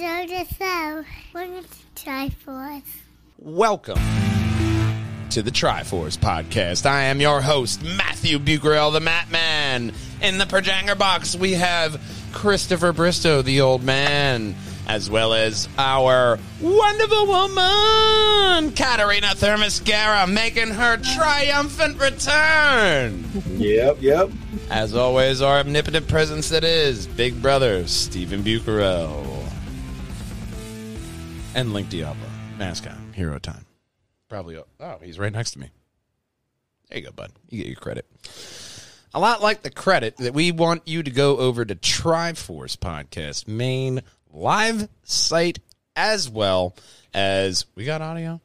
the show. Welcome to Triforce. Welcome to the Triforce podcast. I am your host, Matthew Bucarell, the Mat Man. In the Perjanger box, we have Christopher Bristow, the old man, as well as our wonderful woman, Katarina Thermoscara, making her triumphant return. Yep, yep. As always, our omnipotent presence that is Big Brother Stephen Bucarell. And Link Diablo, mascot, hero time. Probably, oh, he's right next to me. There you go, bud. You get your credit. A lot like the credit that we want you to go over to Triforce Podcast main live site as well as we got audio.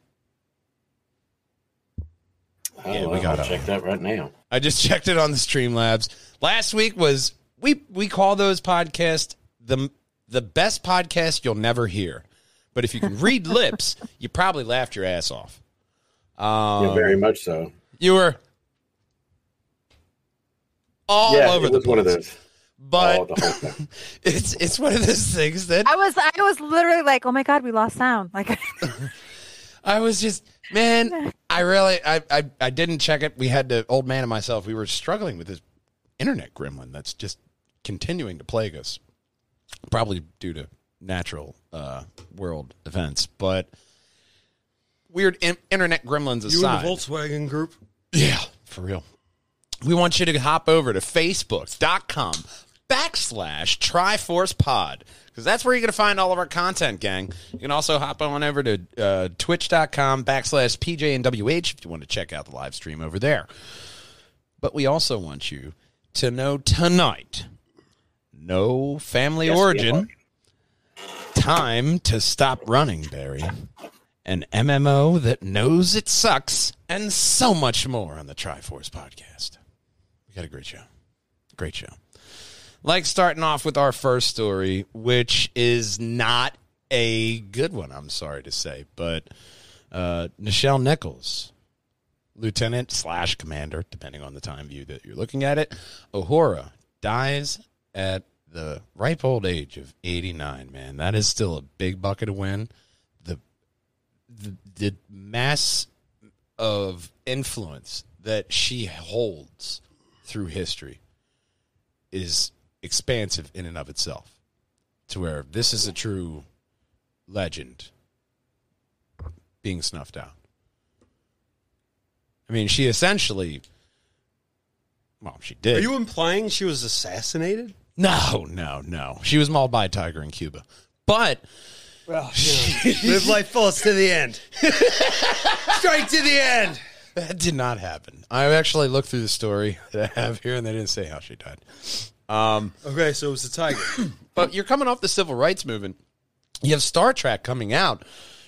Oh, Yeah, we got I'll check that right now. I just checked it on the Streamlabs. Last week was we we call those podcasts the the best podcast you'll never hear. But if you can read lips, you probably laughed your ass off. yeah, um, very much so. You were all yeah, over it the was place. one of those. But all the whole thing. it's it's one of those things that I was I was literally like, oh my god, we lost sound. Like, I was just man, I really I, I I didn't check it. We had to old man and myself, we were struggling with this internet gremlin that's just continuing to plague us. Probably due to natural uh world events, but weird in- internet gremlins You aside. and the Volkswagen Group. Yeah, for real. We want you to hop over to facebook.com backslash Triforce Pod because that's where you're going to find all of our content, gang. You can also hop on over to uh, twitch.com backslash PJ and WH if you want to check out the live stream over there. But we also want you to know tonight no family Yes, we origin. Time to stop running, Barry. An MMO that knows it sucks, and so much more on the Triforce podcast. We got a great show. Great show. Like starting off with our first story, which is not a good one, I'm sorry to say, but uh, Nichelle Nichols, lieutenant slash commander, depending on the time view that you're looking at it, Uhura dies at the ripe old age of 89. Man, that is still a big bucket of win. The the, the mass of influence that she holds through history is expansive in and of itself. To where this is a true legend being snuffed out. I mean, she essentially. Well, she did. Are you implying she was assassinated? No, no, no. She was mauled by a tiger in Cuba. But Well, you know, live life fullest to the end. Straight to the end. that did not happen. I actually looked through the story that I have here, and they didn't say how she died. Um, Okay, so it was the tiger. but you're coming off the civil rights movement. You have Star Trek coming out.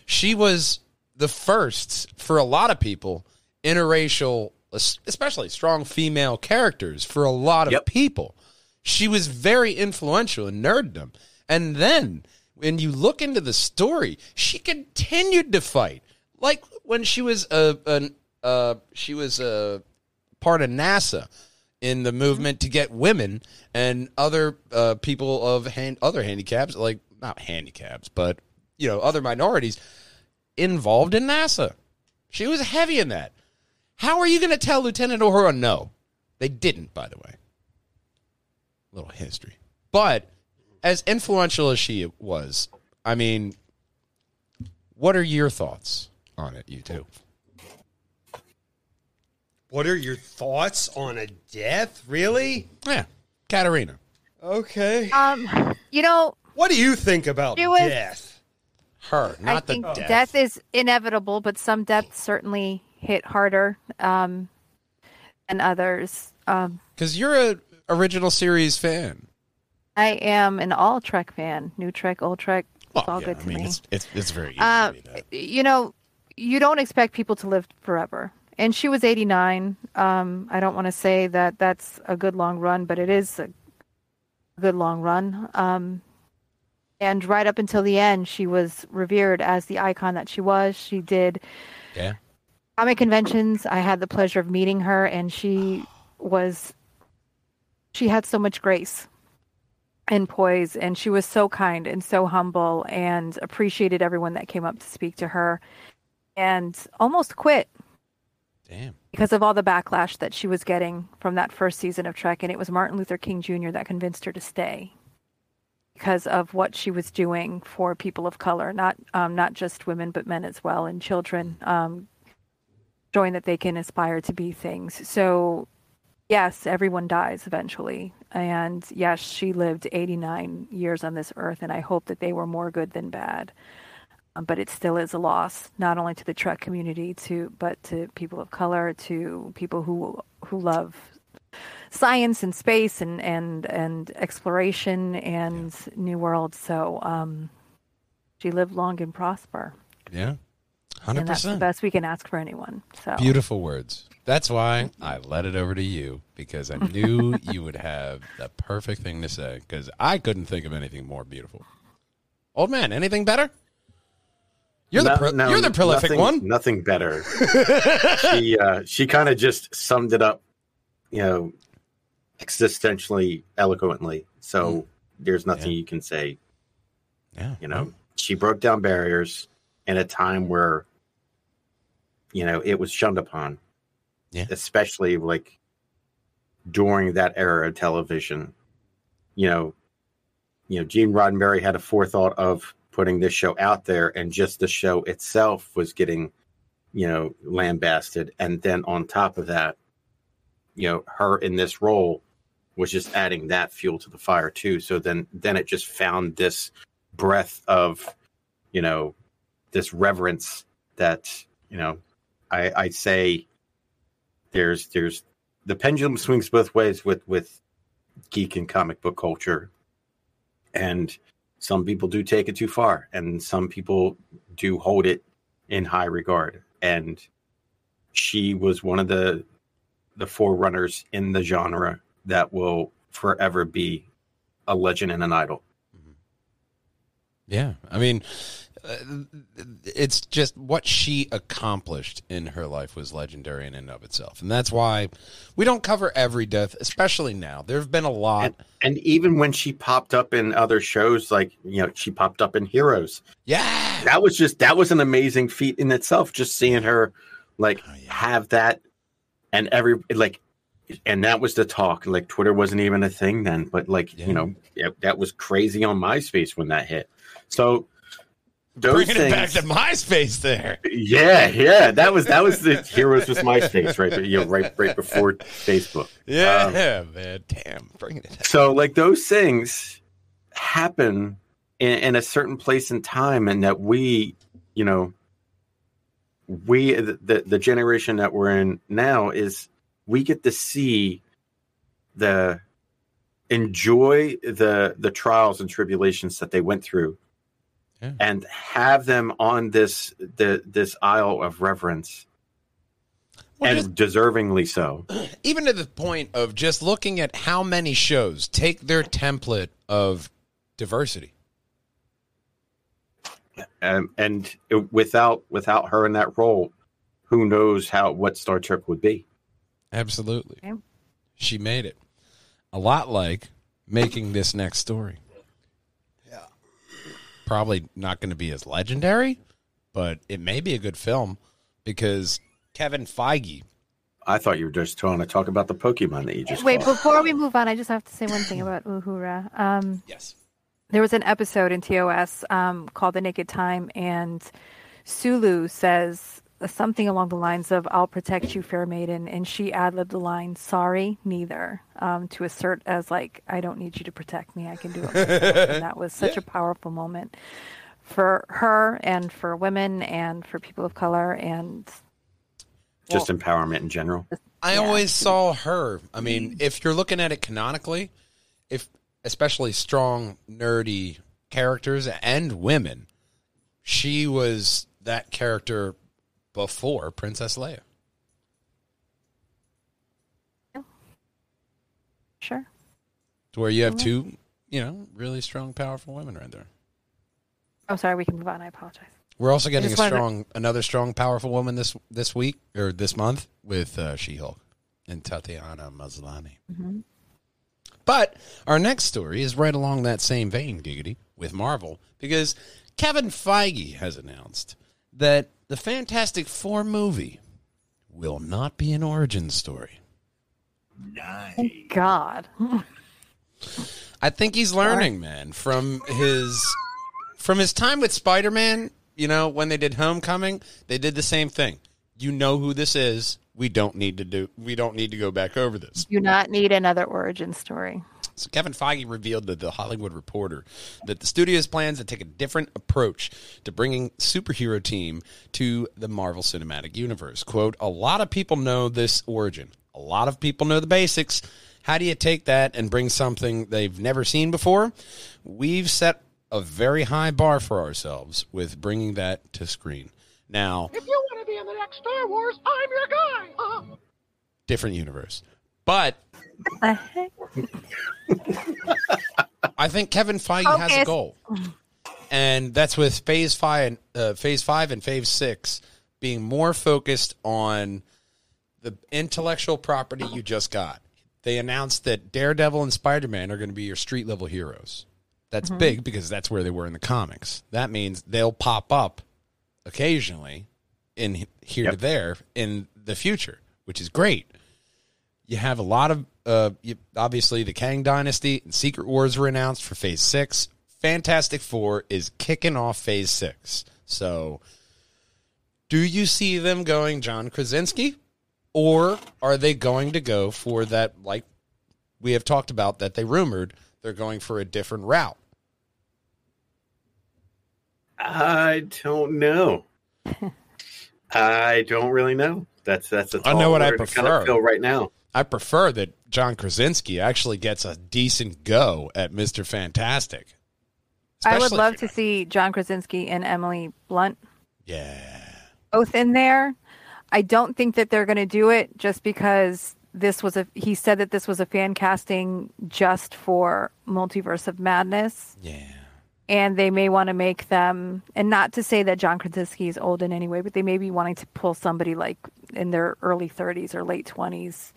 She was the first for a lot of people interracial, especially strong female characters for a lot of Yep. people. She was very influential in nerddom. And then when you look into the story, she continued to fight. Like when she was a she was a part of NASA in the movement to get women and other uh, people of hand, other handicaps, like not handicaps, but you know other minorities involved in NASA. She was heavy in that. How are you going to tell Lieutenant O'Hara no? They didn't, by the way. Little history, but as influential as she was, I mean, what are your thoughts on it? You two. What are your thoughts on a death? Really? Yeah, Katarina. Okay. um, you know, What do you think about was- death? Her, I the think death. death. is inevitable, but some deaths certainly hit harder um, than others. Um, Because you're a original series fan. I am an all Trek fan, new Trek, old Trek. Well, It's all yeah, good I to mean, me. It's, it's, it's very easy Uh, you know, you don't expect people to live forever. And she was 89. Um, I don't want to say that that's a good long run, but it is a good long run. Um, and right up until the end, she was revered as the icon that she was. She did Yeah. comic conventions. I had the pleasure of meeting her, and she was, she had so much grace. and poise. And she was so kind and so humble and appreciated everyone that came up to speak to her and almost quit Damn. because of all the backlash that she was getting from that first season of Trek. And it was Martin Luther King Jr. that convinced her to stay because of what she was doing for people of color, not um, not just women, but men as well, and children, um, showing that they can aspire to be things. So, yes, everyone dies eventually, and yes, she lived 89 years on this earth, and I hope that they were more good than bad. Um, but it still is a loss, not only to the Trek community, to but to people of color, to people who who love science and space and and and exploration and new worlds. So um, she lived long and prosper, Yeah. Hundred and that's the percent. best we can ask for anyone. So Beautiful words. That's why I let it over to you because I knew you would have the perfect thing to say because I couldn't think of anything more beautiful. Old man, anything better? You're the pro- no, you're the prolific nothing- one. Nothing better. she uh, she kind of just summed it up, you know, existentially eloquently. So there's nothing Mm. Yeah. you can say. Yeah, You know, she broke down barriers in a time where, you know, it was shunned upon. Yeah. Especially like during that era of television. You know, you know, Gene Roddenberry had a forethought of putting this show out there, and just the show itself was getting, you know, lambasted. And then on top of that, you know, her in this role was just adding that fuel to the fire too. So then, then it just found this breath of, you know, this reverence that you know, I, I say there's there's the pendulum swings both ways with with geek and comic book culture, and some people do take it too far, and some people do hold it in high regard. And she was one of the the forerunners in the genre that will forever be a legend and an idol. Yeah, I mean, uh, it's just what she accomplished in her life was legendary in and of itself, and that's why we don't cover every death, especially now. There have been a lot. And, and even when she popped up in other shows, like you know, she popped up in Heroes. yeah, That was just that was an amazing feat in itself. Just seeing her like Oh, yeah. have that, and every like, and that was the talk. Like Twitter wasn't even a thing then, but like Yeah. you know, it, that was crazy on MySpace when that hit. So those bringing things, it back to MySpace there. yeah, yeah, that was that was the Heroes was MySpace right, you know, right right before Facebook. Yeah, um, man, damn, bringing it. So like those things happen in, in a certain place and time, and that we, you know, we the the generation that we're in now is we get to see the enjoy the the trials and tribulations that they went through Yeah. and have them on this the this aisle of reverence Well, and just- deservingly so even to the point of just looking at how many shows take their template of diversity. um, and it- without without her in that role, who knows how what Star Trek would be? Absolutely. Okay. She made it. A lot like making this next story. Yeah. Probably not going to be as legendary, but it may be a good film because Kevin Feige. I thought you were just trying to talk about the Pokemon that you just wait, fought. before we move on, I just have to say one thing about Uhura. Um, Yes. there was an episode in TOS um, called The Naked Time, and Sulu says something along the lines of, I'll protect you, fair maiden. And she ad libbed the line, sorry, neither, um, to assert as, like, I don't need you to protect me. I can do it and that was such a powerful moment for her and for women and for people of color. And just empowerment in general. I Yeah. always saw her. I mean, if you're looking at it canonically, if especially strong, nerdy characters and women, she was that character before Princess Leia. sure. To where you have two, you know, really strong, powerful women right there. I'm sorry, we can move on. I apologize. We're also getting a wanted to- strong, another strong, powerful woman this this week or this month with uh, She Hulk and Tatiana Maslany. Mhm. But our next story is right along that same vein, Giggity, with Marvel, because Kevin Feige has announced that the Fantastic Four movie will not be an origin story. Nice. God. I think he's learning, man, from his from his time with Spider-Man, you know, when they did Homecoming, they did the same thing. You know who this is. We don't need to do we don't need to go back over this. Do not need another origin story. So Kevin Feige revealed to the Hollywood Reporter that the studio's plans to take a different approach to bringing superhero team to the Marvel Cinematic Universe. "Quote: A lot of people know this origin. A lot of people know the basics. How do you take that and bring something they've never seen before? We've set a very high bar for ourselves with bringing that to screen. Now, If you want to be in the next Star Wars, I'm your guy. Uh, different universe, but." I think Kevin Feige has a goal, and that's with Phase Five, uh, Phase Five, and Phase Six being more focused on the intellectual property you just got. They announced that Daredevil and Spider Man are going to be your street level heroes. That's big because that's where they were in the comics. That means they'll pop up occasionally in here to there in the future, which is great. You have a lot of uh, you, obviously the Kang Dynasty and Secret Wars were announced for Phase Six. Fantastic Four is kicking off Phase Six. So, do you see them going John Krasinski, or are they going to go for that? Like we have talked about, that they rumored they're going for a different route. I don't know. I don't really know. That's that's. a I know tall what I order to kind prefer. of fill right now. I prefer that John Krasinski actually gets a decent go at Mister Fantastic. I would love to see John Krasinski and Emily Blunt Yeah. both in there. I don't think that they're going to do it just because this was a. He said that this was a fan casting just for Multiverse of Madness, Yeah. and they may want to make them. And not to say that John Krasinski is old in any way, but they may be wanting to pull somebody like in their early 30s or late 20s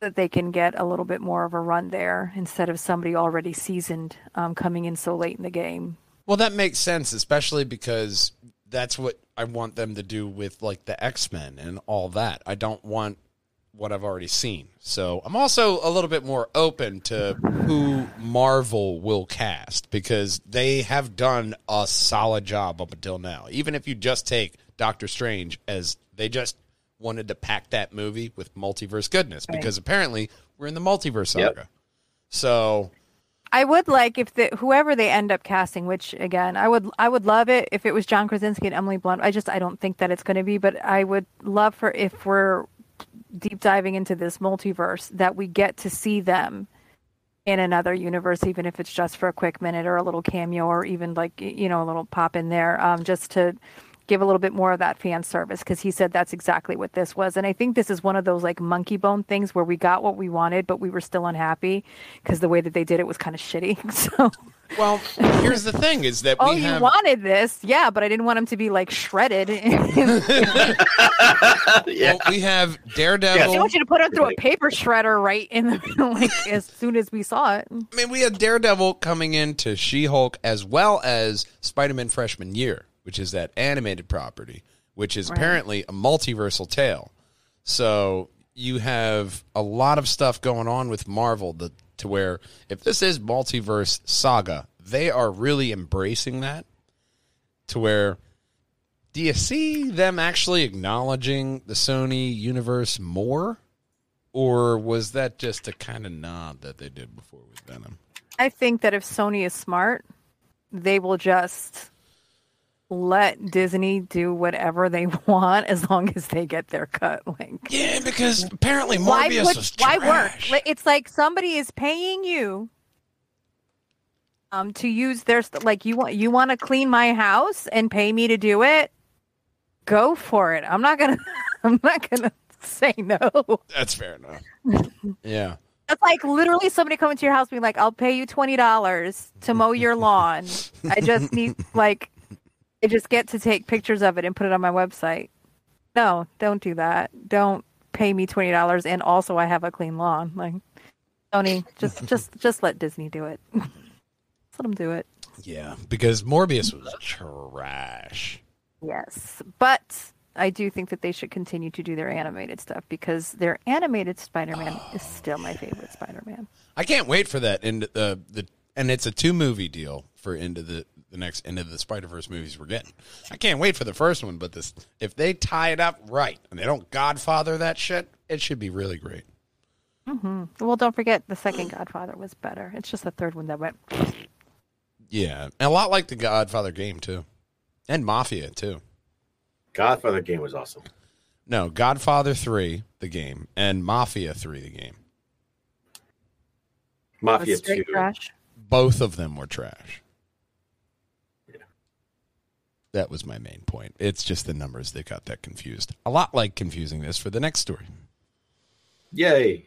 that they can get a little bit more of a run there instead of somebody already seasoned um, coming in so late in the game. Well, that makes sense, especially because that's what I want them to do with like the X Men and all that. I don't want what I've already seen. So I'm also a little bit more open to who Marvel will cast because they have done a solid job up until now. Even if you just take Doctor Strange as they just wanted to pack that movie with multiverse goodness because apparently we're in the multiverse Yep. saga. So I would like if the whoever they end up casting, which again, I would I would love it if it was John Krasinski and Emily Blunt. I just I don't think that it's going to be, but I would love for if we're deep diving into this multiverse that we get to see them in another universe, even if it's just for a quick minute or a little cameo or even like you know a little pop in there, um, just to give a little bit more of that fan service because he said that's exactly what this was. And i think this is one of those like monkey bone things where we got what we wanted but we were still unhappy because the way that they did it was kind of shitty. So well, here's the thing: is that oh we you wanted this. Yeah but i didn't want him to be like shredded. Yeah. well, we have Daredevil. i want you to put him through a paper shredder right in the like as soon as we saw it. I mean, we had Daredevil coming into She Hulk as well as Spider Man Freshman Year, which is that animated property, which is apparently a multiversal tale. So you have a lot of stuff going on with Marvel that, to where if this is multiverse saga, they are really embracing that to where do you see them actually acknowledging the Sony universe more? Or was that just a kind of nod that they did before with Venom? i think that if sony is smart they will just let disney do whatever they want as long as they get their cut like Yeah, because apparently why Morbius would, was why work? It's like somebody is paying you um to use their st- like you want you want to clean my house and pay me to do it. Go for it. I'm not gonna. I'm not gonna say no. That's fair enough. yeah. That's like literally somebody coming to your house being like, "I'll pay you twenty dollars to mow your lawn. I just need like, I just get to take pictures of it and put it on my website." No, don't do that. Don't pay me twenty dollars and also I have a clean lawn. Like, Sony, just just just let Disney do it. Let them do it. Yeah, because Morbius was trash. Yes, but I do think that they should continue to do their animated stuff because their animated Spider-Man oh, is still my favorite Spider-Man. I can't wait for that into the uh, the and it's a two movie deal for into the the next end of the Spider Verse movies we're getting. I can't wait for the first one, but this if they tie it up right and they don't Godfather that shit, it should be really great. Mm-hmm. Well, don't forget the second Godfather was better. It's just the third one that went. Yeah, and a lot like the Godfather game too, and Mafia too. Godfather game was awesome. No, Godfather three the game and Mafia three the game. Mafia two. trash. Both of them were trash. That was my main point. It's just the numbers that got that confused. A lot like confusing this for the next story. Yay!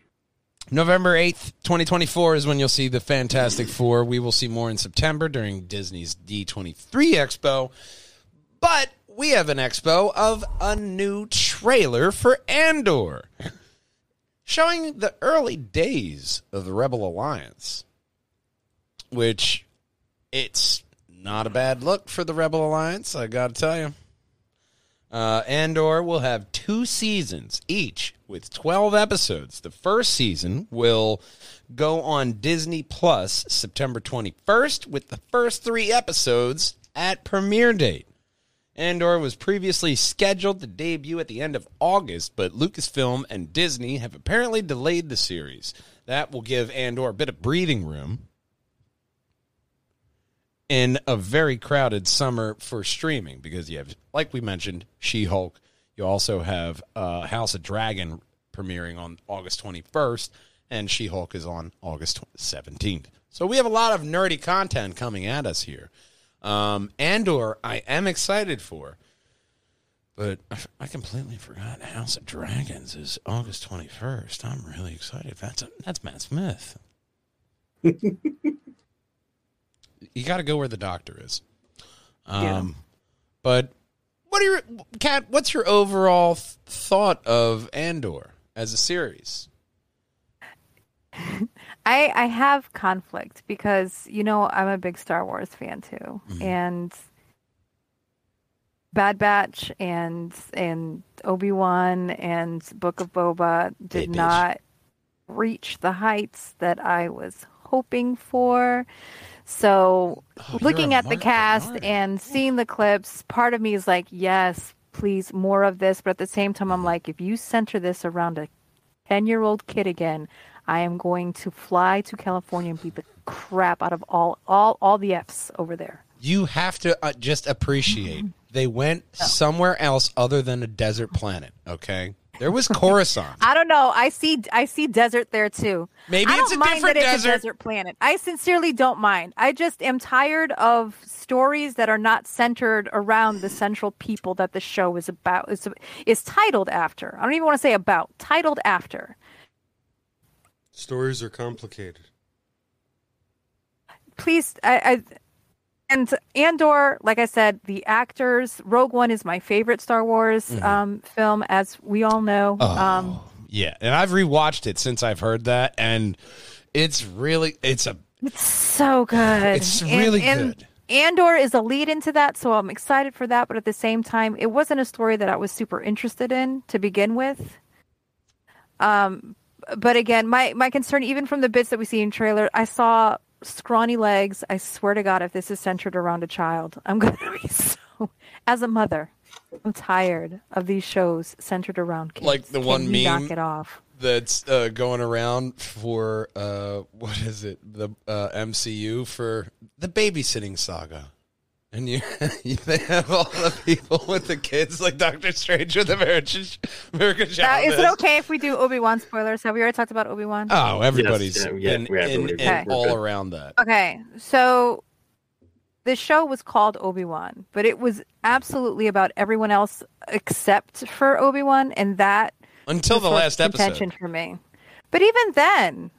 November 8th, 2024 is when you'll see the Fantastic Four. We will see more in September during Disney's D23 Expo. But we have an expo of a new trailer for Andor, showing the early days of the Rebel Alliance, which it's not a bad look for the Rebel Alliance, I got to tell you. Uh, Andor will have two seasons each with 12 episodes. The first season will go on Disney Plus September 21st with the first three episodes at premiere date. Andor was previously scheduled to debut at the end of August, but Lucasfilm and Disney have apparently delayed the series. That will give Andor a bit of breathing room in a very crowded summer for streaming because you have, like we mentioned, She Hulk. You also have uh, House of Dragon premiering on August 21st, and She Hulk is on August 17th. So we have a lot of nerdy content coming at us here. Um, Andor, I am excited for, but I, I completely forgot House of Dragons is August 21st. I'm really excited. That's a, that's Matt Smith. you got to go where the doctor is. Um, Yeah. But what are your Kat? What's your overall th- thought of Andor as a series? I I have conflict because you know I'm a big Star Wars fan too, Mhm. and Bad Batch and and Obi Wan and Book of Boba did bitch. not reach the heights that I was hoping for. So Oh, looking at the cast and seeing the clips, part of me is like, yes, please more of this. But at the same time, I'm like, if you center this around a 10 year old kid again, I am going to fly to California and beat the crap out of all all all the F's over there. you have to uh, just appreciate they went somewhere else other than a desert planet. Okay, there was Coruscant. I don't know. I see I see desert there too. Maybe I it's don't a mind different that it's desert. a desert planet. I sincerely don't mind. I just am tired of stories that are not centered around the central people that the show is about. Is is titled after. I don't even want to say about. Titled after. Stories are complicated. please I, I and Andor, like I said, the actors. Rogue One is my favorite Star Wars um, film, as we all know. Um, Oh, yeah, and I've rewatched it since I've heard that, and it's really it's a it's so good. It's And- really and good. Andor is a lead into that, so I'm excited for that. But at the same time, it wasn't a story that I was super interested in to begin with. Um, but again, my my concern, even from the bits that we see in trailer, I saw scrawny legs. I swear to God, if this is centered around a child, I'm gonna be so. As a mother, I'm tired of these shows centered around kids. Like the one meme- knock it off. that's uh, going around for uh, what is it the uh, MCU for the babysitting saga. And you, they have all the people with the kids, like Doctor Strange with American American Uh, Child. is it okay if we do Obi Wan spoilers? Have we already talked about Obi Wan? Oh, everybody's Yes, yeah, in, yeah, yeah, in, in we're all around that. Okay, so the show was called Obi Wan, but it was absolutely about everyone else except for Obi Wan, and that Until was the last of contention episode. for me. But even then,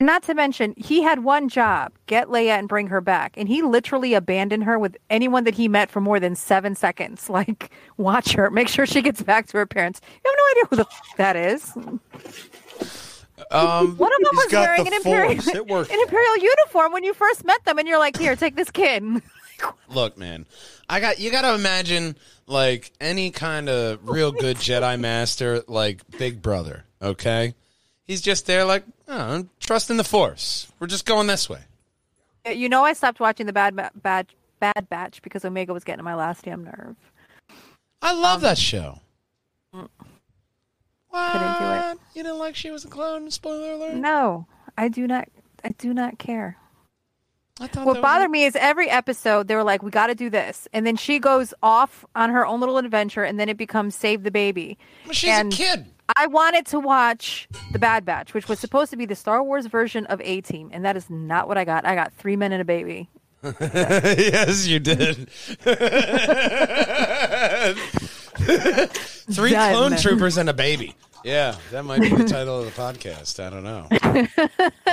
not to mention, he had one job: get Leia and bring her back, and he literally abandoned her with anyone that he met for more than seven seconds. Like, watch her, make sure she gets back to her parents. You have no idea who the f- that is. Um, One of them was wearing the an imperial, force. It worked. an imperial uniform when you first met them, and you're like, "Here, take this kid." look, man, I got you. Got to imagine like any kind of real good Jedi master, like Big Brother. Okay, he's just there, like, oh, trust in the Force. We're just going this way. You know, I stopped watching the Bad Ba- Bad Bad Batch because Omega was getting on my last damn nerve. I love that show. Um, Couldn't do it. You didn't like she was a clone? Spoiler alert. No, I do not. I do not care. What that was bothered me is every episode they were like, "We got to do this," and then she goes off on her own little adventure, and then it becomes save the baby. Well, she's and- a kid. I wanted to watch the Bad Batch, which was supposed to be the Star Wars version of A Team, and that is not what I got. I got three men and a baby. yes, you did. Three Done. clone troopers and a baby. Yeah, that might be the title of the podcast. I don't know.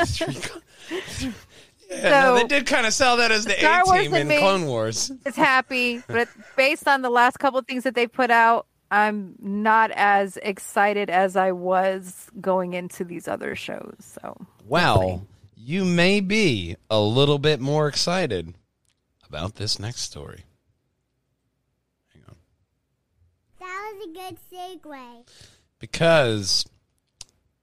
Three yeah, no, So, they did kind of sell that as the Star A team in Clone Wars. It's happy, but based on the last couple of things that they put out, I'm not as excited as I was going into these other shows. So Well, you may be a little bit more excited about this next story. Hang on. That was a good segue. because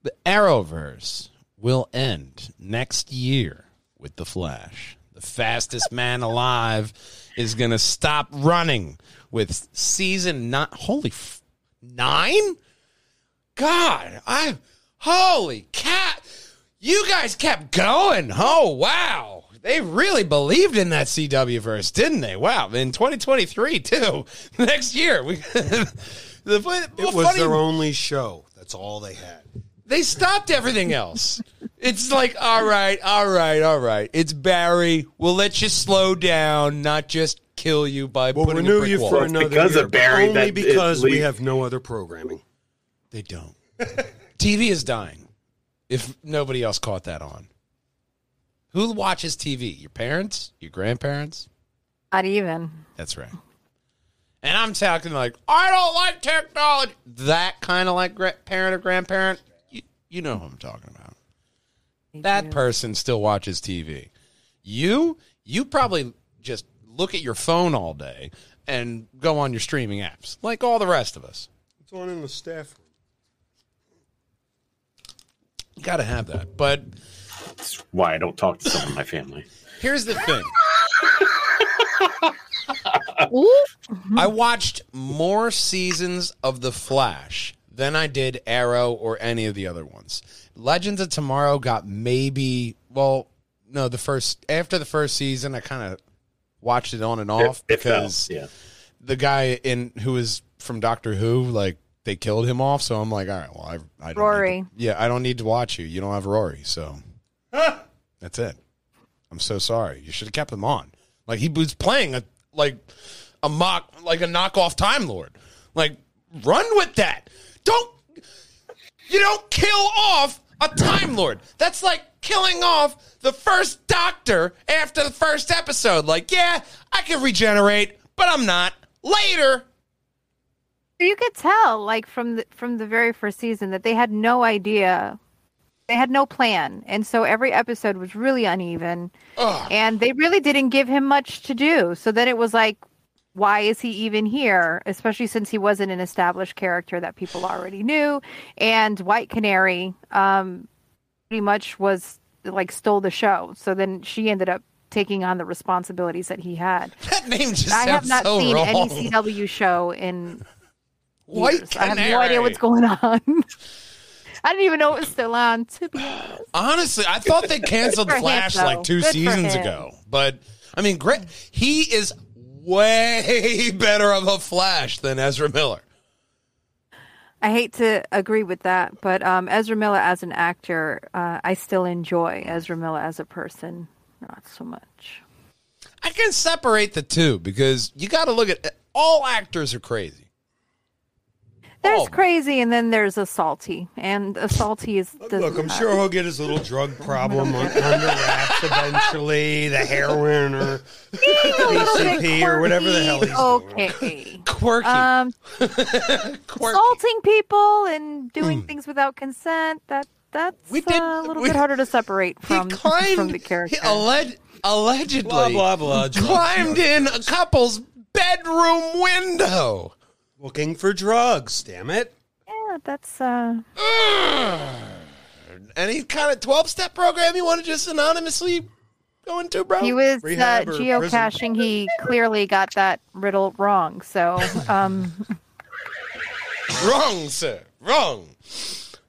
the Arrowverse will end next year with the Flash. The fastest man alive is going to stop running with season nine. Holy f- nine! God, I holy cat! You guys kept going. Oh wow! They really believed in that CW verse, didn't they? Wow! In 2023 too. Next year we. the, well, It was funny- their only show. That's all they had. They stopped everything else. It's like, all right, all right, all right. It's Barry. We'll let you slow down, not just kill you by We'll putting a renew brick you wall. for another because year, of Barry but only that it because we leave- have no other programming. They don't. TV is dying. If nobody else caught that on, who watches TV? Your parents? Your grandparents? not even. That's right. And I'm talking like I don't like technology. That kind of like gra- parent or grandparent. You, you know who I'm talking about. That person still watches TV. You, you probably just look at your phone all day and go on your streaming apps, like all the rest of us. It's on in the staff room. You got to have that. But That's why I don't talk to some of my family. here's the thing. I watched more seasons of The Flash than I did Arrow or any of the other ones. Legends of Tomorrow got maybe, well, no, the first, after the first season, I kind of watched it on and off It- it fell, because yeah. the guy in who was from Doctor Who, like, they killed him off. So I'm like, all right, well, I, I don't Rory. Need to- yeah, I don't need to watch you. You don't have Rory. So that's it. I'm so sorry. You should have kept him on. Like he was playing a like a mock like a knockoff Time Lord. Like run with that. Don't you don't kill off a Time Lord. That's like killing off the first Doctor after the first episode. Like yeah, I can regenerate, but I'm not. Later. You could tell, like from the from the very first season, that they had no idea, they had no plan, and so every episode was really uneven, Ugh. and they really didn't give him much to do. So then it was like, why is he even here? Especially since he wasn't an established character that people already knew, and White Canary, um, pretty much was like stole the show. So then she ended up taking on the responsibilities that he had. That name just I have not so seen wrong. any CW show in White years. I have no idea what's going on. I didn't even know it was still on. To be honest, Honestly, I thought they canceled for him, Flash like two Good seasons ago. But I mean, great. He is way better of a Flash than Ezra Miller. I hate to agree with that, but um, Ezra Miller as an actor, uh, I still enjoy Ezra Miller as a person, not so much. I can separate the two because you got to look at all actors are crazy. There's Oh. crazy, and then there's a salty, and a salty is. doesn't Look, I'm matter. sure he'll get his little drug problem under wraps eventually. The heroin or Being a little bit PCP or whatever the hell he's doing. Okay. Quirky. Um, Quirky. assaulting people and doing things without consent. That that's We did- uh, a little we- bit harder to separate from climbed from the character. He alleg- allegedly Blah, blah, blah. climbed in a couple's bedroom window. Looking for drugs, damn it. yeah, that's uh, Any kind of twelve step program you want to just anonymously go into, bro? he was uh, Rehab or geocaching. He clearly got that riddle wrong. So, um, Wrong, sir. Wrong.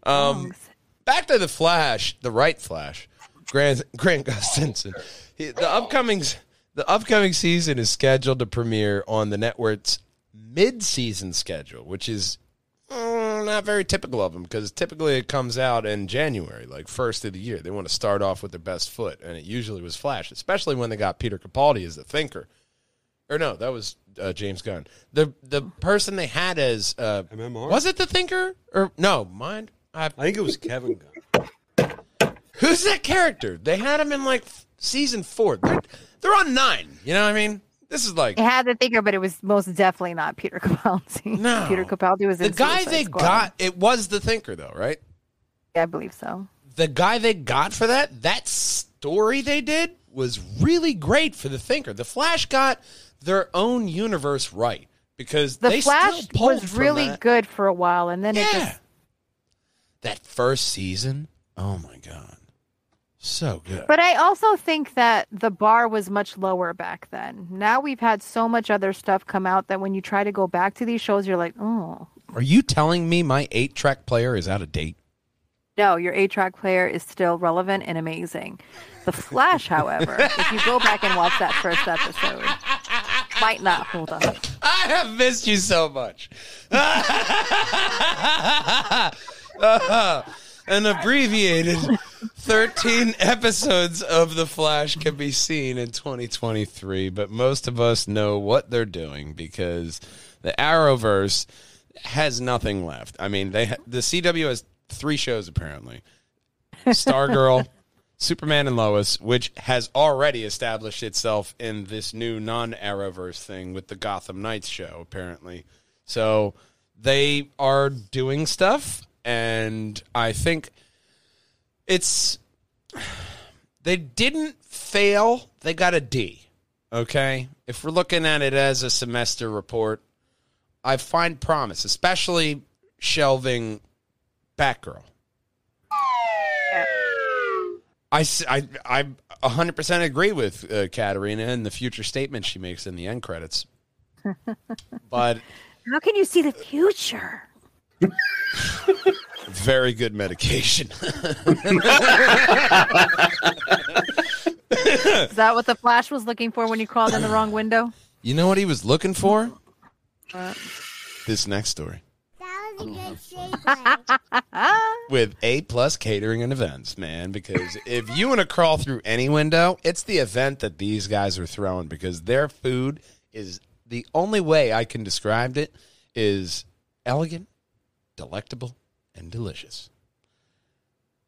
Um, back to the Flash, the right Flash, Grant Grant Gustinson. He, the upcoming the upcoming season is scheduled to premiere on the network's mid-season schedule, which is mm, not very typical of them because typically it comes out in January, like first of the year. They want to start off with their best foot, and it usually was Flash, especially when they got Peter Capaldi as the thinker. Or no, that was uh, James Gunn. The the person they had as uh, MMR? was it the thinker or no? Mind I I think it was Kevin Gunn. Who's that character? They had him in like season four. They're, they're on nine. You know what I mean? This is like it had the thinker, but it was most definitely not Peter Capaldi. No. Peter Capaldi was the guy they Squad. got. It was the thinker though, right? Yeah, I believe so. The guy they got for that that story they did was really great for the thinker. The Flash got their own universe right because The Flash was really that. good for a while, and then it Yeah. just. That first season, oh my god, so good. But I also think that the bar was much lower back then. Now we've had so much other stuff come out that when you try to go back to these shows, you're like, oh. Are you telling me my eight track player is out of date? No, your eight track player is still relevant and amazing. The Flash, however, if you go back and watch that first episode, might not hold up. I have missed you so much. Uh-huh. An abbreviated 13 episodes of The Flash can be seen in 2023, but most of us know what they're doing because the Arrowverse has nothing left. I mean, they ha- the CW has three shows apparently. Stargirl, Superman and Lois, which has already established itself in this new non-Arrowverse thing with the Gotham Knights show, apparently. So they are doing stuff, and I think it's they didn't fail. They got a D. Okay, if we're looking at it as a semester report, I find promise, especially shelving Batgirl. I, I, I 100% agree with uh, Katarina and the future statement she makes in the end credits. but How can you see the future? Very good medication. Is that what the Flash was looking for when you crawled in the wrong window? you know what he was looking for? This next story That was a good segue. with A plus catering and events, man. Because if you want to crawl through any window, it's the event that these guys are throwing because their food is the only way I can describe it is elegant, delectable, and delicious.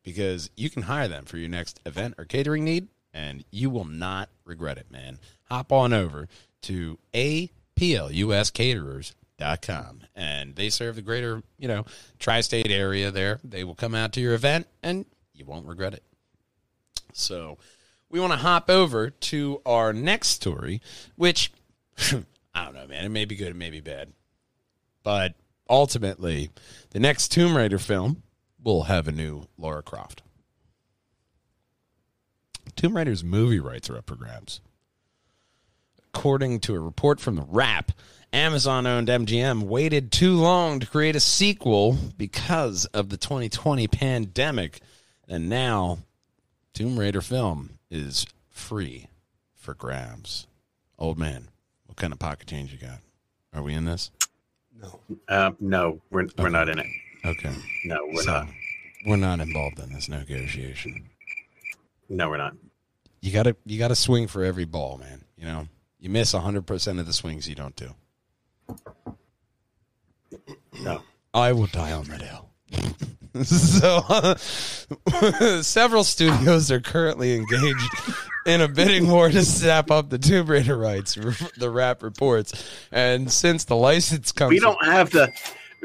Because you can hire them for your next event or catering need, and you will not regret it, man. Hop on over to apluscaterers.com, and they serve the greater, you know, tri-state area there. They will come out to your event, and you won't regret it. So we want to hop over to our next story, which I don't know, man. It may be good, it may be bad. But ultimately, the next Tomb Raider film will have a new Lara Croft. Tomb Raider's movie rights are up for grabs. According to a report from The Wrap, Amazon owned MGM waited too long to create a sequel because of the 2020 pandemic. And now, Tomb Raider film is free for grabs. Old man, what kind of pocket change you got? Are we in this? No. Uh, no, we're, we're not in it. Okay. No, we're So, not. We're not involved in this negotiation. No, we're not. You gotta you gotta swing for every ball, man. You know, you miss hundred percent of the swings you don't do. No. I will die on that hill. so, uh, several studios are currently engaged in a bidding war to snap up the Tomb Raider rights. The Wrap reports, and since the license comes, We don't have the.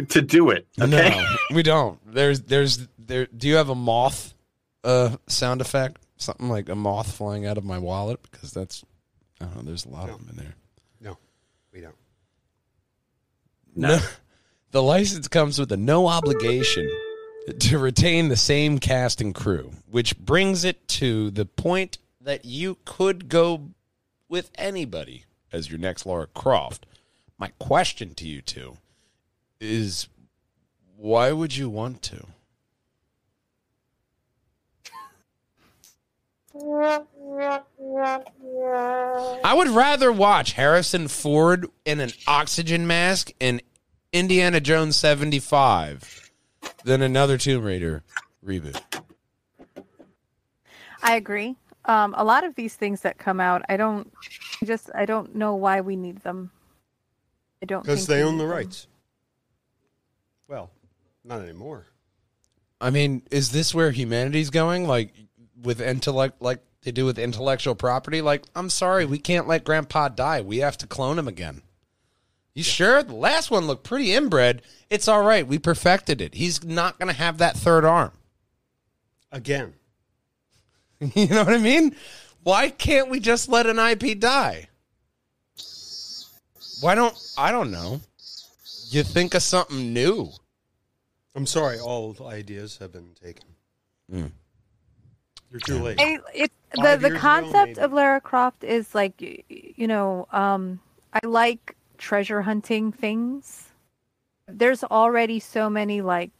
to do it. Okay. No, we don't. There's there's there. Do you have a moth uh sound effect? Something like a moth flying out of my wallet because that's. I don't know. There's a lot of them in there. No, we don't. No. The license comes with a no obligation to retain the same cast and crew, which brings it to the point that you could go with anybody as your next Lara Croft. My question to you two is why would you want to? I would rather watch Harrison Ford in an oxygen mask in Indiana Jones 75 than another Tomb Raider reboot. I agree. Um, a lot of these things that come out, I don't just I don't know why we need them. I don't Because they own the them. rights. Well, not anymore. I mean, is this where humanity's going? Like with intellect, like they do with intellectual property? Like, I'm sorry, we can't let Grandpa die. We have to clone him again. You sure? The last one looked pretty inbred. It's all right. We perfected it. He's not going to have that third arm. Again. You know what I mean? Why can't we just let an IP die? Why don't I don't know. You think of something new. I'm sorry, all ideas have been taken. Mm. You're too late. I, it, the the years ago, concept of Lara Croft is like y- y- you know um, I like treasure hunting things. There's already so many like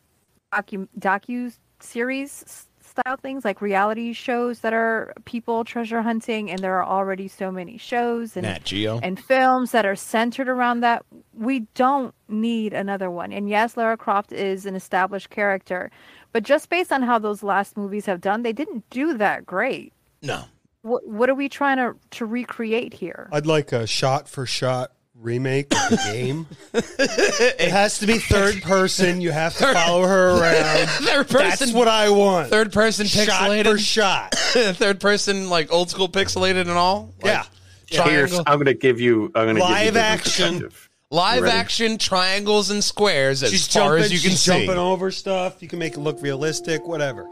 docu docu series s- style things like reality shows that are people treasure hunting, and there are already so many shows and Nat Geo. and films that are centered around that. We don't need another one. And yes, Lara Croft is an established character, but just based on how those last movies have done, they didn't do that great. no. What what are we trying to to recreate here? I'd like a shot for shot remake of the game. it has to be third person. You have to follow her around. Third That's person what I want. third person shot for pixelated. shot. third person like old school pixelated and all. Like, Yeah. Here's, Triangle. I'm going to give you. I'm going to give you Live different action. Live Ready? action triangles and squares as She's far jumping. as you can she's see. jumping over stuff. You can make it look realistic. Whatever.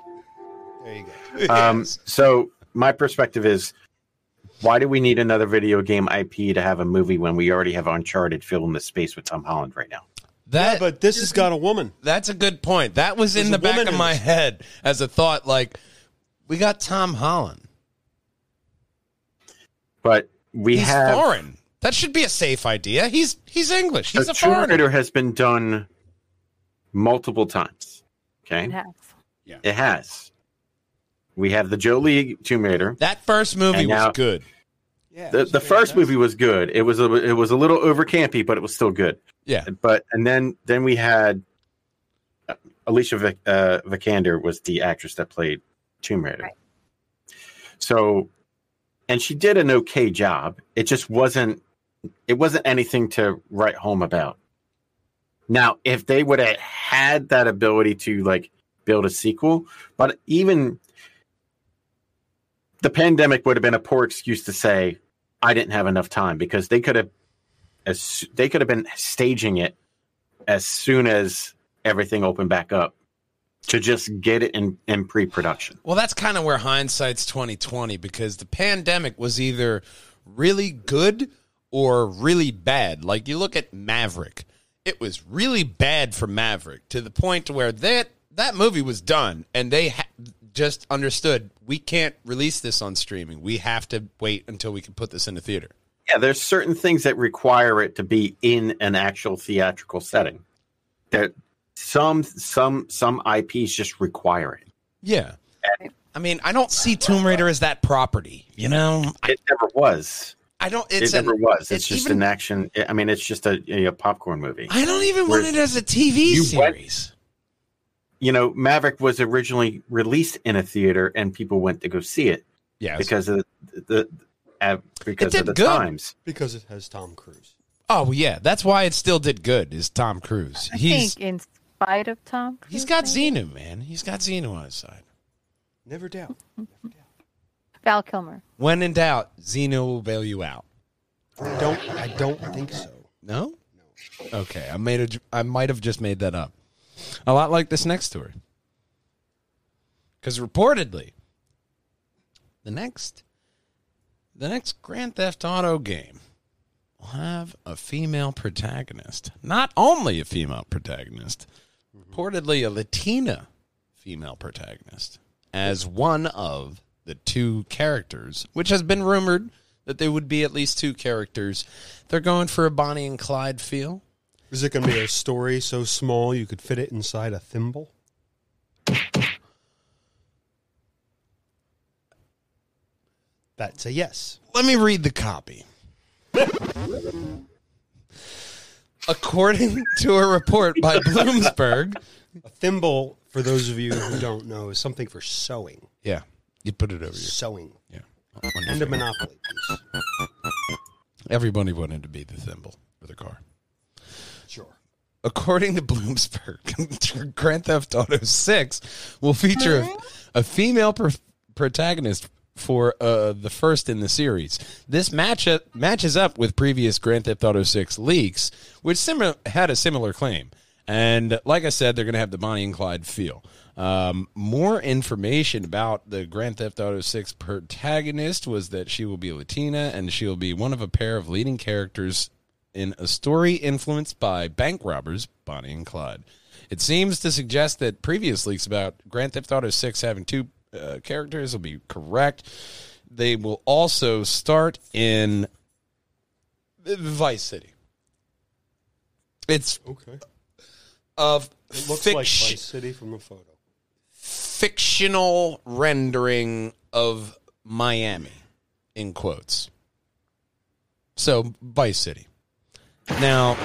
There you go. Um, Yes. so my perspective is, why do we need another video game IP to have a movie when we already have Uncharted filling the space with Tom Holland right now? that But this has got a woman. That's a good point. That was in There's the back of my this. head as a thought. Like, we got Tom Holland. But we He's have foreign. That should be a safe idea. He's he's English. He's the a foreigner. Has been done multiple times. Okay, It has. Yeah. it has. We have the Jolie Tomb Raider. That first movie now- was good. Yeah. The, the first movie was good. It was a it was a little over campy, but it was still good. Yeah. But and then then we had uh, Alicia Vic, uh, Vikander was the actress that played Tomb Raider. Right. So, and she did an okay job. It just wasn't it wasn't anything to write home about. Now, if they would have had that ability to like build a sequel, but even the pandemic would have been a poor excuse to say I didn't have enough time because they could have as they could have been staging it as soon as everything opened back up to just get it in, in pre-production. Well, that's kind of where hindsight's twenty twenty because the pandemic was either really good or really bad. Like you look at Maverick, it was really bad for Maverick to the point to where that that movie was done and they ha- just understood we can't release this on streaming. We have to wait until we can put this in the theater. Yeah, there's certain things that require it to be in an actual theatrical setting. That some some some IPs just require it. Yeah. I mean, I don't see Tomb Raider as that property. You know, It never was. I don't. It's it never an- was. It's, it's just even- an action. I mean, it's just a, a popcorn movie. I don't even want it as a TV you went- series. You know, Maverick was originally released in a theater, and people went to go see it Yeah. because of the, the uh, because of the good. times. because it has Tom Cruise. Oh yeah, that's why it still did good. Is Tom Cruise? I He's think in spite of Tom, Cruise, he's got maybe? Xenu, man. He's got Xenu on his side. Never doubt. Never doubt. Val Kilmer. When in doubt, Xenu will bail you out. I don't. I don't think so. No. No, Okay, I made a. I might have just made that up. A lot like this next story, because reportedly, the next, the next Grand Theft Auto game will have a female protagonist. Not only a female protagonist, reportedly a Latina female protagonist as one of the two characters, which has been rumored that there would be at least two characters. They're going for a Bonnie and Clyde feel. Is it going to be a story so small you could fit it inside a thimble? That's a yes. Let me read the copy. According to a report by Bloomsburg, A thimble, for those of you who don't know, is something for sewing. yeah, you put it over your Sewing. yeah. And a Monopoly piece. Everybody wanted to be the thimble for the car. According to Bloomsburg, Grand Theft Auto 6 will feature a, a female pr- protagonist for uh, the first in the series. This match matches up with previous Grand Theft Auto 6 leaks, which had a similar claim. And like I said, they're going to have the Bonnie and Clyde feel. Um, more information about the Grand Theft Auto 6 protagonist was that she will be Latina and she will be one of a pair of leading characters in a story influenced by bank robbers Bonnie and Clyde. It seems to suggest that previous leaks about Grand Theft Auto 6 having two uh, characters will be correct. They will also start in Vice City. It's Okay. of It looks like Vice City from the photo. fictional rendering of Miami, in quotes. So, Vice City. Now,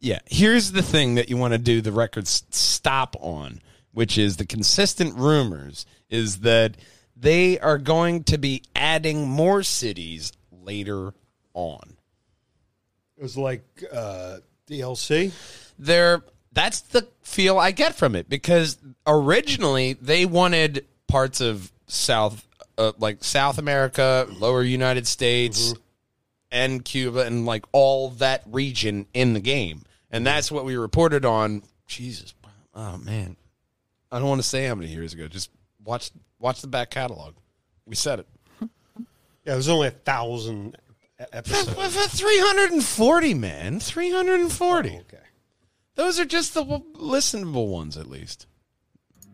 yeah, here's the thing that you want to do the record s- stop on, which is the consistent rumors is that they are going to be adding more cities later on. It was like uh, DLC. they're that's the feel I get from it because originally they wanted parts of South, uh, like South America, Lower United States, and Cuba, and like all that region in the game, and that's what we reported on. Jesus, oh man, I don't want to say how many years ago. Just watch watch the back catalog. We said it. Yeah, it was only a thousand episodes. Three hundred and forty, man. Three hundred and forty. Oh, okay. Those are just the listenable ones, at least.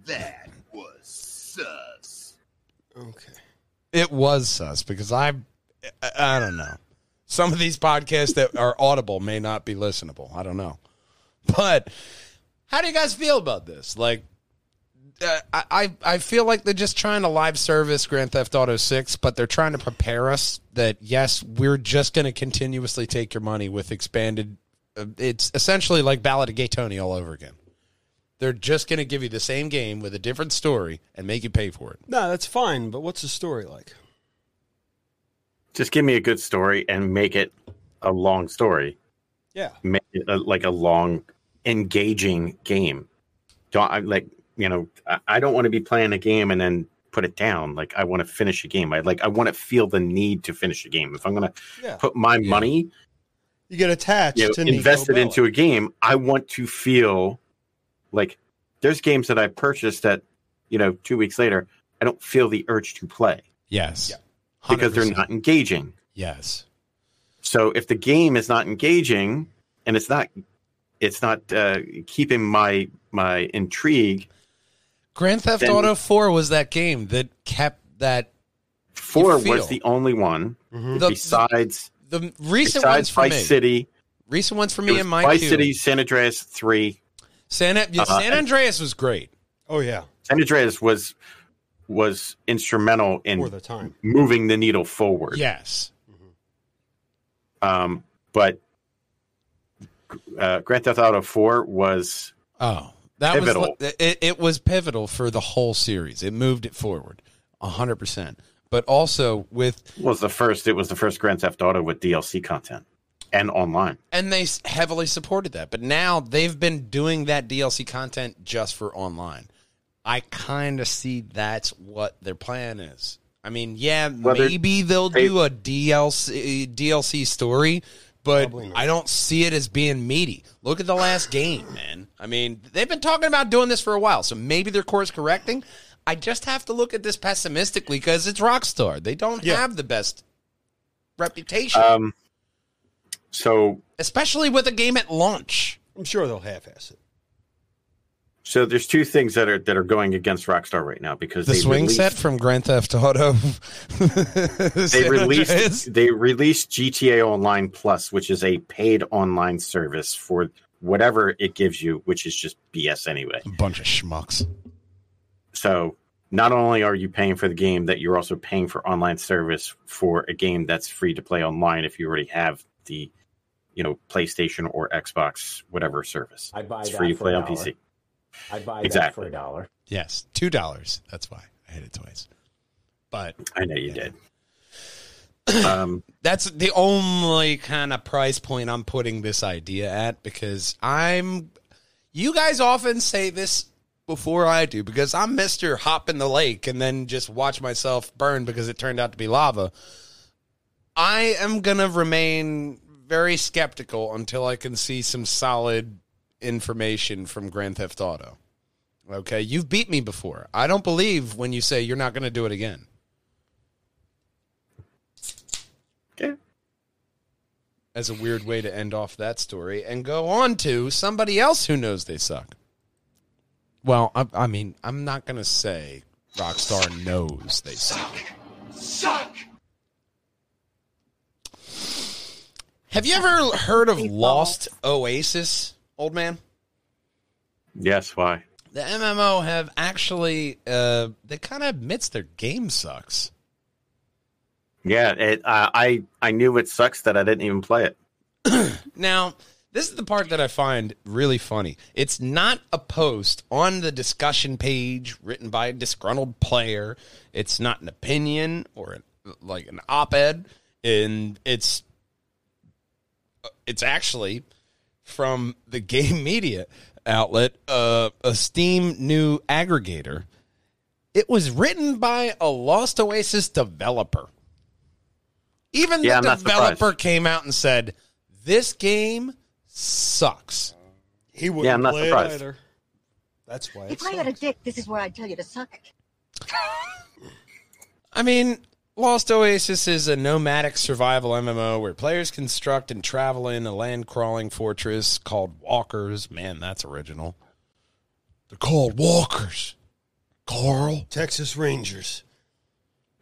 That was sus. Okay. It was sus because I, I, I don't know. Some of these podcasts that are audible may not be listenable. I don't know. But how do you guys feel about this? Like, uh, I, I feel like they're just trying to live service Grand Theft Auto 6, but they're trying to prepare us that, yes, we're just going to continuously take your money with expanded. Uh, it's essentially like Ballad of Gay Tony all over again. They're just going to give you the same game with a different story and make you pay for it. No, that's fine, but what's the story like? Just give me a good story and make it a long story. Yeah. Make it a, like a long, engaging game. Don't I like you know? I, I don't want to be playing a game and then put it down. Like I want to finish a game. I like I want to feel the need to finish a game. If I'm gonna Yeah. put my Yeah. money You get attached you know, to invested Bellic. into a game, I want to feel like there's games that I purchased that, you know, two weeks later, I don't feel the urge to play Yes. Yeah. Because they're not engaging. Yes. So if the game is not engaging and it's not, it's not uh, keeping my my intrigue. Grand Theft Auto 4 was that game that kept that. Four feel. was the only one Mhm. The, besides the, the recent ones besides for Vice me. City. Recent ones for me was and mine Vice too. City, San Andreas three. San, yeah, Uh, San Andreas was great. Oh yeah, San Andreas was was instrumental in the time. moving the needle forward. Yes. Um, but uh, Grand Theft Auto 4 was Oh, that Pivotal. was it. It was pivotal for the whole series. It moved it forward, hundred percent. But also with was the first. It was the first Grand Theft Auto with DLC content and online. and they heavily supported that. But now they've been doing that DLC content just for online. I kind of see that's what their plan is. I mean, yeah, Well, they're- maybe they'll they- do a DLC DLC story, but I don't see it as being meaty. Look at the last game, man. I mean, they've been talking about doing this for a while, so maybe their course correcting. I just have to look at this pessimistically because it's Rockstar. They don't Yeah. have the best reputation, Um, so especially with a game at launch. I'm sure they'll half-ass it. So there's two things that are that are going against Rockstar right now because The they swing released, set from Grand Theft Auto. they released they released GTA Online Plus, which is a paid online service for whatever it gives you, which is just BS anyway. a bunch of schmucks. So not only are you paying for the game, that you're also paying for online service for a game that's free to play online if you already have the, you know, PlayStation or Xbox whatever service. I'd buy It's that free to play on dollar. PC. I'd buy Exactly. that for a dollar. Yes, two dollars. That's why I hit it twice. But I know you did. Um, that's the only kind of price point I'm putting this idea at because I'm. You guys often say this before I do because I'm Mister Hop in the lake and then just watch myself burn because it turned out to be lava. I am gonna remain very skeptical until I can see some solid information from Grand Theft Auto. Okay, you've beat me before. I don't believe when you say you're not going to do it again. okay. as a weird way to end off that story and go on to somebody else who knows they suck. Well, I, I mean, I'm not going to say Rockstar knows they suck. Suck! Have you ever heard of Lost Oasis, old man? Yes, why? The MMO have actually, uh, they kind of admits their game sucks. Yeah, it, uh, I I knew it sucks that I didn't even play it. Now, this is the part that I find really funny. It's not a post on the discussion page written by a disgruntled player. It's not an opinion or an, like an op-ed, and it's it's actually from the game media outlet, uh, a Steam new aggregator. It was written by a Lost Oasis developer. Even Yeah, I'm the developer came out and said, "This game sucks." He wouldn't Yeah, I'm not play surprised. it either. That's why. It If I had a dick, this is where I'd tell you to suck it. I mean, Lost Oasis is a nomadic survival MMO where players construct and travel in a land crawling fortress called Walkers. Man, that's original. They're called Walkers. Carl. Texas Rangers.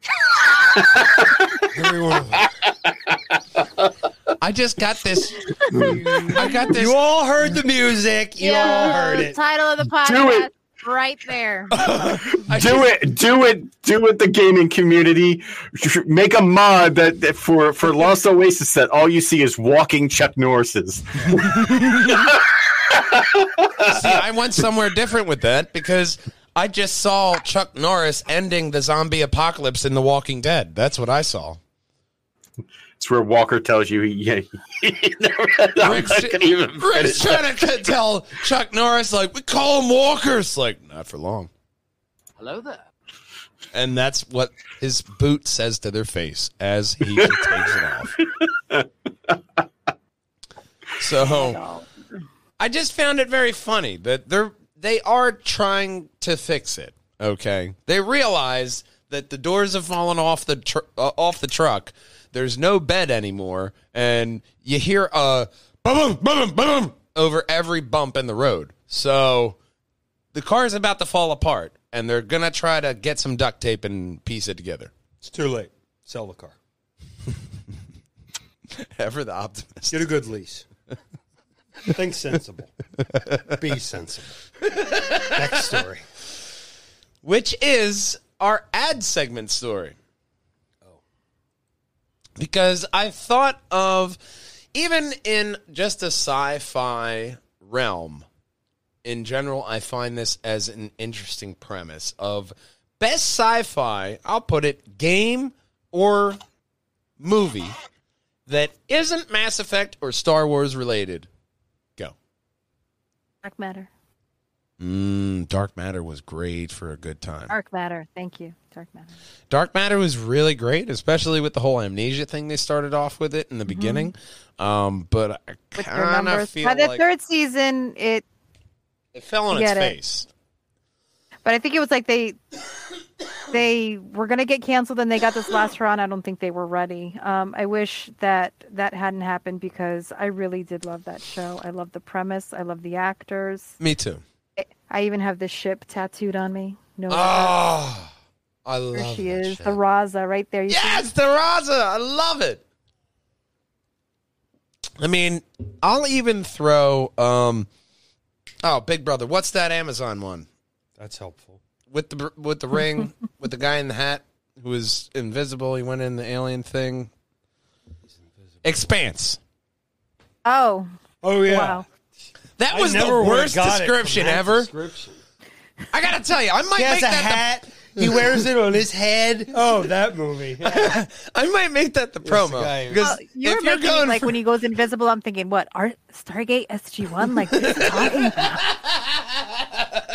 Every one of them. I just got this. I got this. You all heard the music. You all heard the it. title of the Do podcast it. Right there. Do it, do it, do it. The gaming community make a mod that, that for for Lost Oasis that all you see is walking Chuck Norrises. See, I went somewhere different with that because I just saw Chuck Norris ending the zombie apocalypse in The Walking Dead. That's what I saw. It's where Walker tells you, he, yeah, he never, Rick's, not even Rick's trying to tell Chuck Norris, like, we call them walkers. Like, not for long. Hello there. And that's what his boot says to their face as he takes it off. So I just found it very funny that they're they are trying to fix it. Okay, they realize that the doors have fallen off the tr- uh, off the truck. There's no bed anymore, and you hear a boom, boom, boom, boom over every bump in the road. So the car is about to fall apart, and they're gonna try to get some duct tape and piece it together. It's too late. Sell the car. Ever the optimist. Get a good lease. Think sensible. Be sensible. Next story. which is our ad segment story. Because I thought of, even in just a sci fi realm, in general, I find this as an interesting premise of best sci fi, I'll put it, game or movie that isn't Mass Effect or Star Wars related. Go. Dark matter. Mm, Dark Matter was great for a good time. Dark Matter. Thank you. Dark Matter. Dark Matter was really great, especially with the whole amnesia thing they started off with it in the beginning. Um, but I kind of feel By the like third season, it. it fell on its it. face. But I think it was like they they were gonna get canceled and they got this last run. I don't think they were ready. Um, I wish that that hadn't happened because I really did love that show. I love the premise. I love the actors. Me too. I- I even have this ship tattooed on me. No, Oh, I love there she that is, shit. the Raza, right there. You see Yes, the Raza. I love it. I mean, I'll even throw um Oh, Big Brother, what's that Amazon one? That's helpful. With the with the ring, with the guy in the hat who was invisible, he went in the alien thing. Expanse. Oh, Oh yeah. wow. That was the worst got it from description ever. description. I gotta tell you, I might He has make a that hat. He wears it on his head. Oh, that movie. the, I might make that the promo guy because Well, you were if you're making it going like for- when he goes invisible. I'm thinking, what? Art Stargate SG One? Like what is he talking about?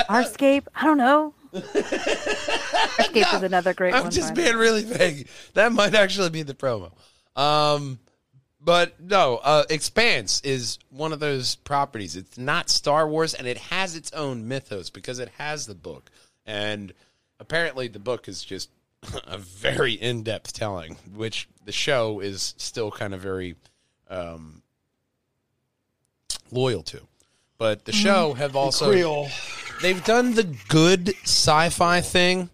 Farscape? I don't know. Farscape is another great I'm one. just by the way. being really vague. That might actually be the promo. Um, but no, uh, Expanse is one of those properties. It's not Star Wars, and it has its own mythos because it has the book, and apparently the book is just a very in-depth telling, which the show is still kind of very um, loyal to. But the show have also Creole. they've done the good sci-fi thing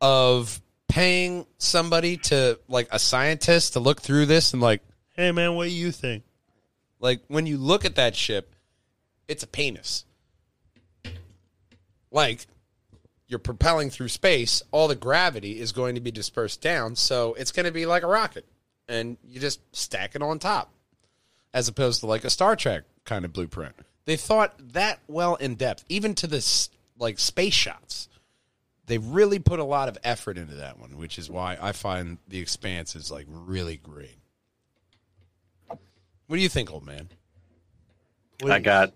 of paying somebody to like a scientist to look through this and like hey man what do you think like when you look at that ship it's a penis like you're propelling through space all the gravity is going to be dispersed down so it's going to be like a rocket and you just stack it on top as opposed to like a Star Trek kind of blueprint. They thought that well in depth, even to this like space shots. They really put a lot of effort into that one, which is why I find the Expanse is like really great. What do you think, old man? I got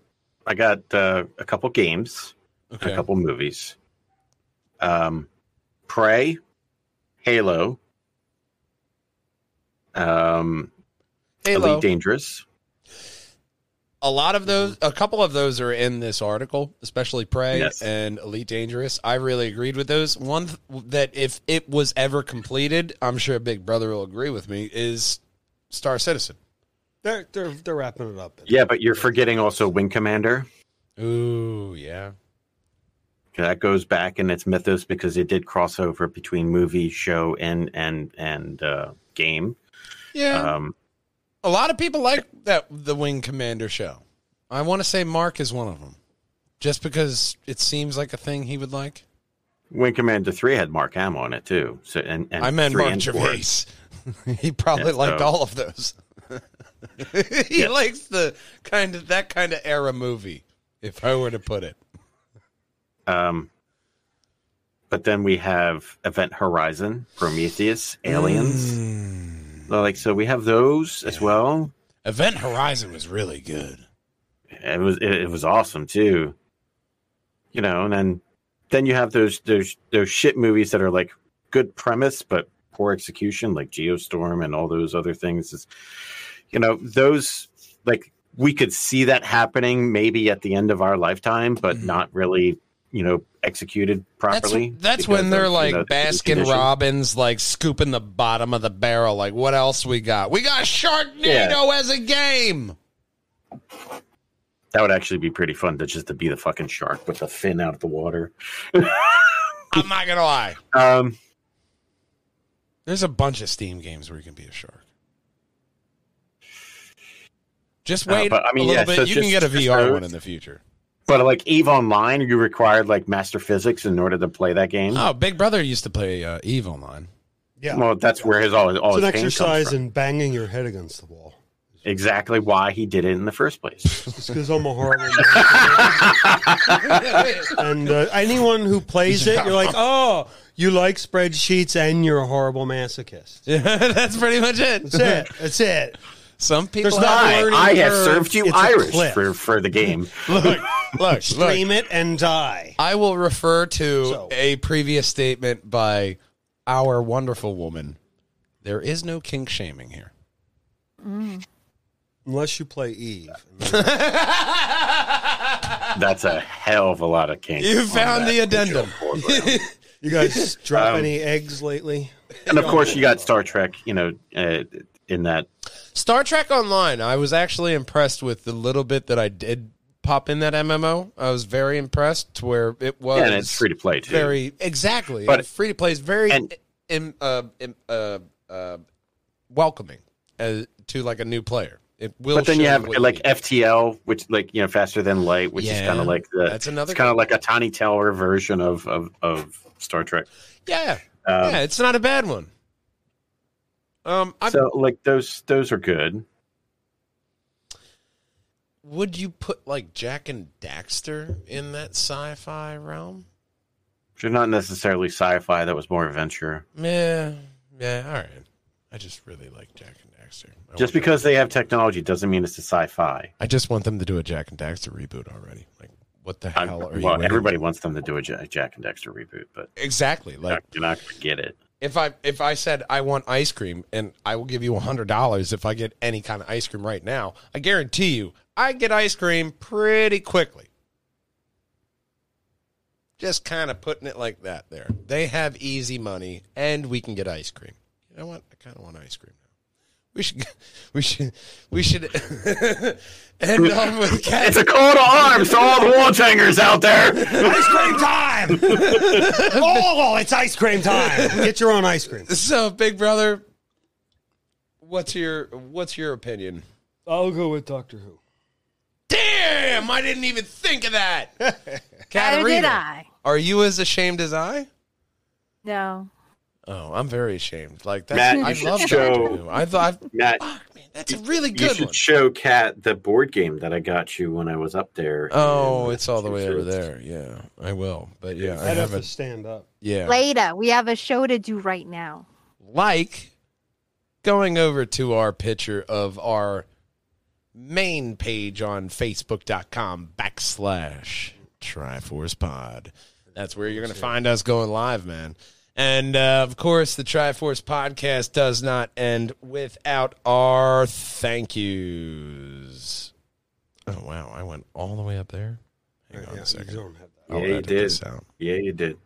I got uh, a couple games, Okay. a couple movies. Um, Prey, Halo, um, Halo. Elite Dangerous. A lot of those, a couple of those are in this article, especially Prey Yes. and Elite Dangerous. I really agreed with those. One th- that if it was ever completed, I'm sure Big Brother will agree with me, is Star Citizen. They're they're they're wrapping it up. Yeah, but you're forgetting also Wing Commander. Ooh, yeah. That goes back in its mythos because it did crossover between movie, show, and and and uh, game. Yeah. Um, A lot of people like that the Wing Commander show. I want to say Mark is one of them, just because it seems like a thing he would like. Wing Commander three had Mark Hamill on it too. So and, and I meant three Mark and four. Gervais. he probably Yeah, liked so- all of those. he Yeah. likes the kind of that kind of era movie, if I were to put it. Um, but then we have Event Horizon, Prometheus, Aliens. Mm. Like so, we have those as well. Event Horizon was really good. It was it, it was awesome too. You know, and then then you have those those those shit movies that are like good premise but poor execution, like Geostorm and all those other things. Is you know those like we could see that happening maybe at the end of our lifetime, but Mhm. not really you know executed properly. that's because when they're of, you like know, Baskin. Robbins, like scooping the bottom of the barrel. Like, what else we got? We got Sharknado as a game. That would actually be pretty fun to just to be the fucking shark with the fin out of the water. I'm not gonna lie. Um, There's a bunch of Steam games where you can be a shark. Just Uh, wait but, I mean, a little yeah, bit. so you can get a VR those. one in the future. but like Eve Online, you required like master physics in order to play that game. Oh, Big Brother used to play uh, Eve Online. Yeah. Well, that's where his all, all it's an his pain comes exercise in banging your head against the wall. Exactly why he did it in the first place. It's because I'm a horrible man. and uh, anyone who plays it, you're like, oh, you like spreadsheets and you're a horrible masochist. Yeah, that's pretty much it. That's it. That's it. Some people There's have not- I, learning I have served you It's Irish for, for the game. Look, look, stream it and die. I will refer to So- a previous statement by our wonderful woman. There is no kink shaming here. Unless you play Eve. That's a hell of a lot of kinks. You found the addendum. You guys drop Um, any eggs lately? and of course, you got Star Trek. You know, uh, in that Star Trek Online. I was actually impressed with the little bit that I did pop in that MMO. I was very impressed to where it was. and it's free to play too. Very exactly. But- free to play is very and- im, uh, im, uh, uh, welcoming as, to like a new player. It will. but then you have like FTL, which like you know faster than light, which is kind of like the that's another It's kind of like a Tiny Teller version of of, of Star Trek. yeah, Um, yeah. It's not a bad one. Um, I, so like those those are good. would you put like Jak and Daxter in that sci-fi realm? Which not necessarily sci-fi. That was more adventure. Yeah, yeah. All right. I just really like Jak Daxter. I Just because they have technology doesn't mean it's a sci-fi. I just want them to do a Jak and Daxter reboot already. Like, what the I'm- hell are you? well, waiting everybody wants them to do a Jak and Daxter reboot, but Exactly. Like, not- you're not going to get it. if I if I said I want ice cream and I will give you a hundred dollars if I get any kind of ice cream right now, I guarantee you I get ice cream pretty quickly. Just kind of putting it like that there. They have easy money and we can get ice cream. You know what? I kind of want ice cream now. We should we should we should end off with cat It's a call to arms to all the Walljangers out there. ice cream time! oh, it's ice cream time. Get your own ice cream. So, Big Brother, what's your what's your opinion? I'll go with Doctor Who. Damn, I didn't even think of that. Neither Katarina, did I. are you as ashamed as I? No. Oh, I'm very ashamed. Like that's Matt, I love show- Doctor I thought, Matt, fuck man, that's a really good. you should one. show Kat the board game that I got you when I was up there. Oh, it's all the way over there. Yeah, I will. But yeah, I I'd have to stand up. Yeah, Later. We have a show to do right now. like going over to our picture of our main page on facebook.com backslash triforce pod that's where you're going to find us going live man and uh, of course the triforce podcast does not end without our thank yous oh wow i went all the way up there hang on Yeah, a second You don't that. Yeah, you did. this. Yeah, you did.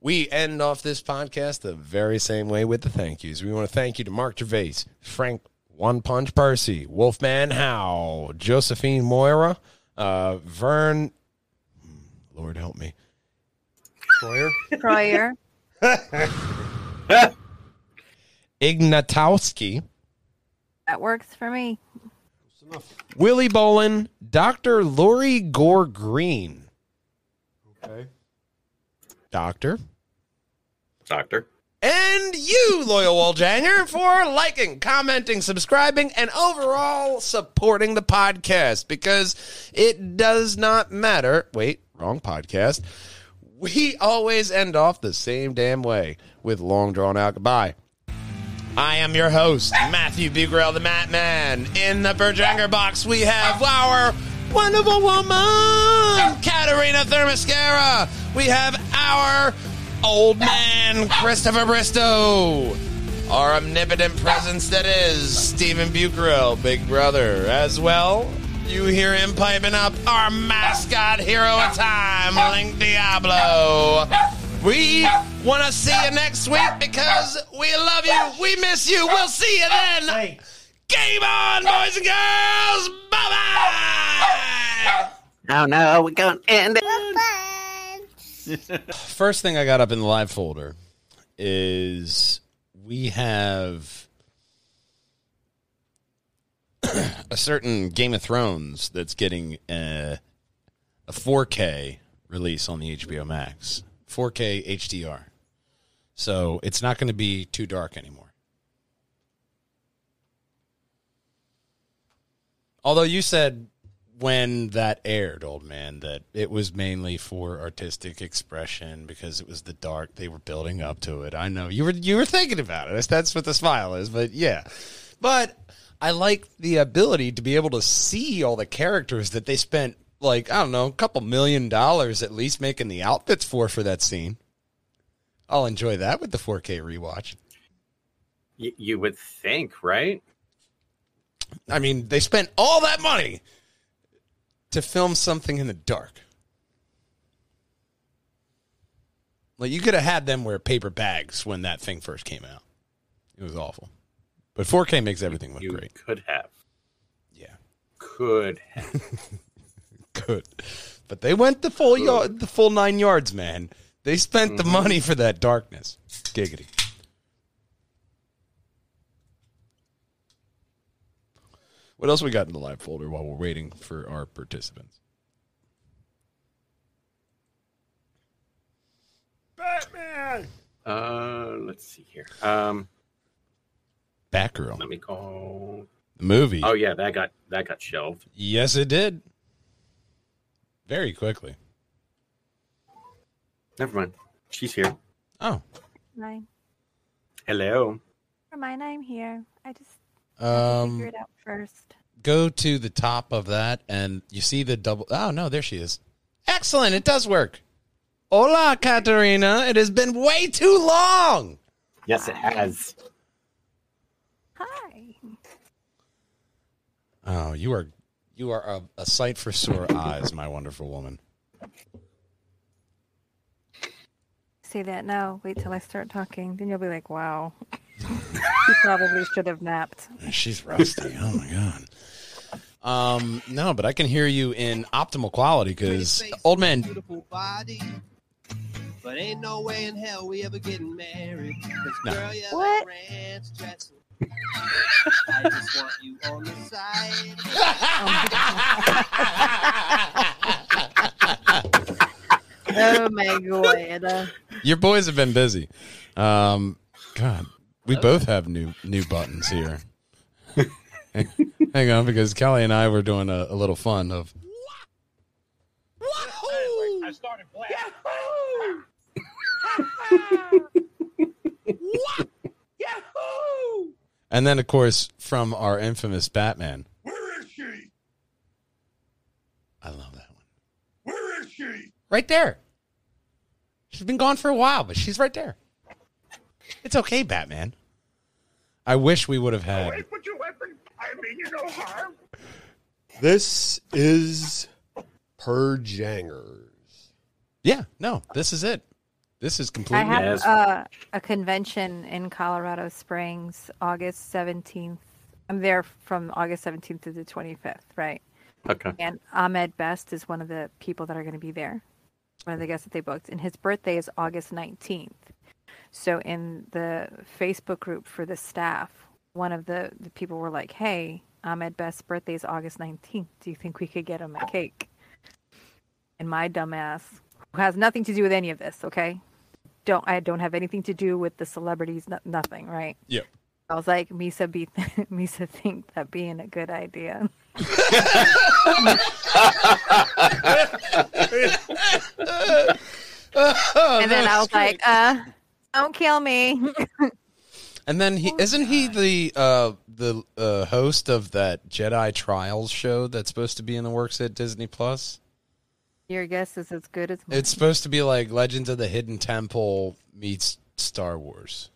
We end off this podcast the very same way with the thank yous. We want to thank you to Mark Gervais, Frank One Punch Percy, Wolfman Howe, Josephine Moira, uh, Vern. Lord help me. Troyer? Troyer. Ignatowski, that works for me. Willie Bolin, Dr. Lori Gore Green. Okay. Doctor. Doctor. and you, loyal Walljanger, for liking, commenting, subscribing, and overall supporting the podcast because it does not matter. Wait, wrong podcast. We always end off the same damn way with long drawn out goodbye. I am your host, Matthew Bugrell, the Mat Man. In the Berjanger box, we have our wonderful woman, Katerina Thermoscara. We have our old man, Christopher Bristow. Our omnipotent presence that is Stephen Bucarell, Big Brother, as well. You hear him piping up our mascot hero of time, Link Diablo. We want to see you next week because we love you. We miss you. We'll see you then. Game on, boys and girls. Bye bye. Oh no, we're going to end it. First thing I got up in the live folder is we have a certain Game of Thrones that's getting a, a 4K release on the HBO Max, 4K HDR. So it's not going to be too dark anymore. Although you said when that aired, old man, that it was mainly for artistic expression because it was the dark they were building up to it. I know you were you were thinking about it. That's, that's what the smile is, but yeah. But I like the ability to be able to see all the characters that they spent like I don't know a couple million dollars at least making the outfits for for that scene. I'll enjoy that with the 4K rewatch. Y- you would think, right? I mean, they spent all that money to film something in the dark. Like you could have had them wear paper bags when that thing first came out. It was awful. But 4K makes everything look You great. could have. Yeah. Could have. Good. But they went the full yard, the full 9 yards, man. They spent the money for that darkness. Giggity. What else we got in the live folder while we're waiting for our participants? Batman. Uh, let's see here. Um, Batgirl. let me call. The movie. Oh yeah, that got that got shelved. Yes, it did. Very quickly. Never mind. She's here. Oh. Mine. Hello. For mine, I'm here. I just Um, figure it out first. go to the top of that and you see the double. Oh, no, there she is. Excellent. It does work. Hola, Katarina. It has been way too long. Yes, it has. Hi. Oh, you are you are a, a sight for sore eyes, my wonderful woman. Say that now. Wait till I start talking. Then you'll be like, wow. you probably should have napped. She's rusty. oh my god. Um, no, but I can hear you in optimal quality because old man. Beautiful body. But ain't no way in hell we ever getting married. 'Cause No. girl, you're What? like ranch dressing. I just want you on the side. Oh my god. Your boys have been busy. Um, God, we both have new new buttons here. hang, hang on, because Kelly and I were doing a, a little fun of. I started blasting. Yahoo! And then, of course, from our infamous Batman. Where is she? I love that one. Where is she? Right there. She's been gone for a while, but she's right there. It's okay, Batman. I wish we would have had. Wait, put your weapon. I mean you no harm. This is Purjangers. Yeah, no, this is it. This is I have uh, a convention in Colorado Springs, August 17th. I'm there from August 17th to the 25th, right? Okay. And Ahmed Best is one of the people that are going to be there, one of the guests that they booked. And his birthday is August 19th. So in the Facebook group for the staff, one of the, the people were like, hey, Ahmed Best's birthday is August 19th. Do you think we could get him a cake? And my dumbass, who has nothing to do with any of this, okay? Don't I don't have anything to do with the celebrities, no, nothing, right? Yep. I was like, Misa be Misa think that being a good idea. and then I was like, uh, don't kill me. And then he isn't he the uh, the uh, host of that Jedi Trials show that's supposed to be in the works at Disney Plus? Your guess is as good as mine. It's supposed to be like Legends of the Hidden Temple meets Star Wars.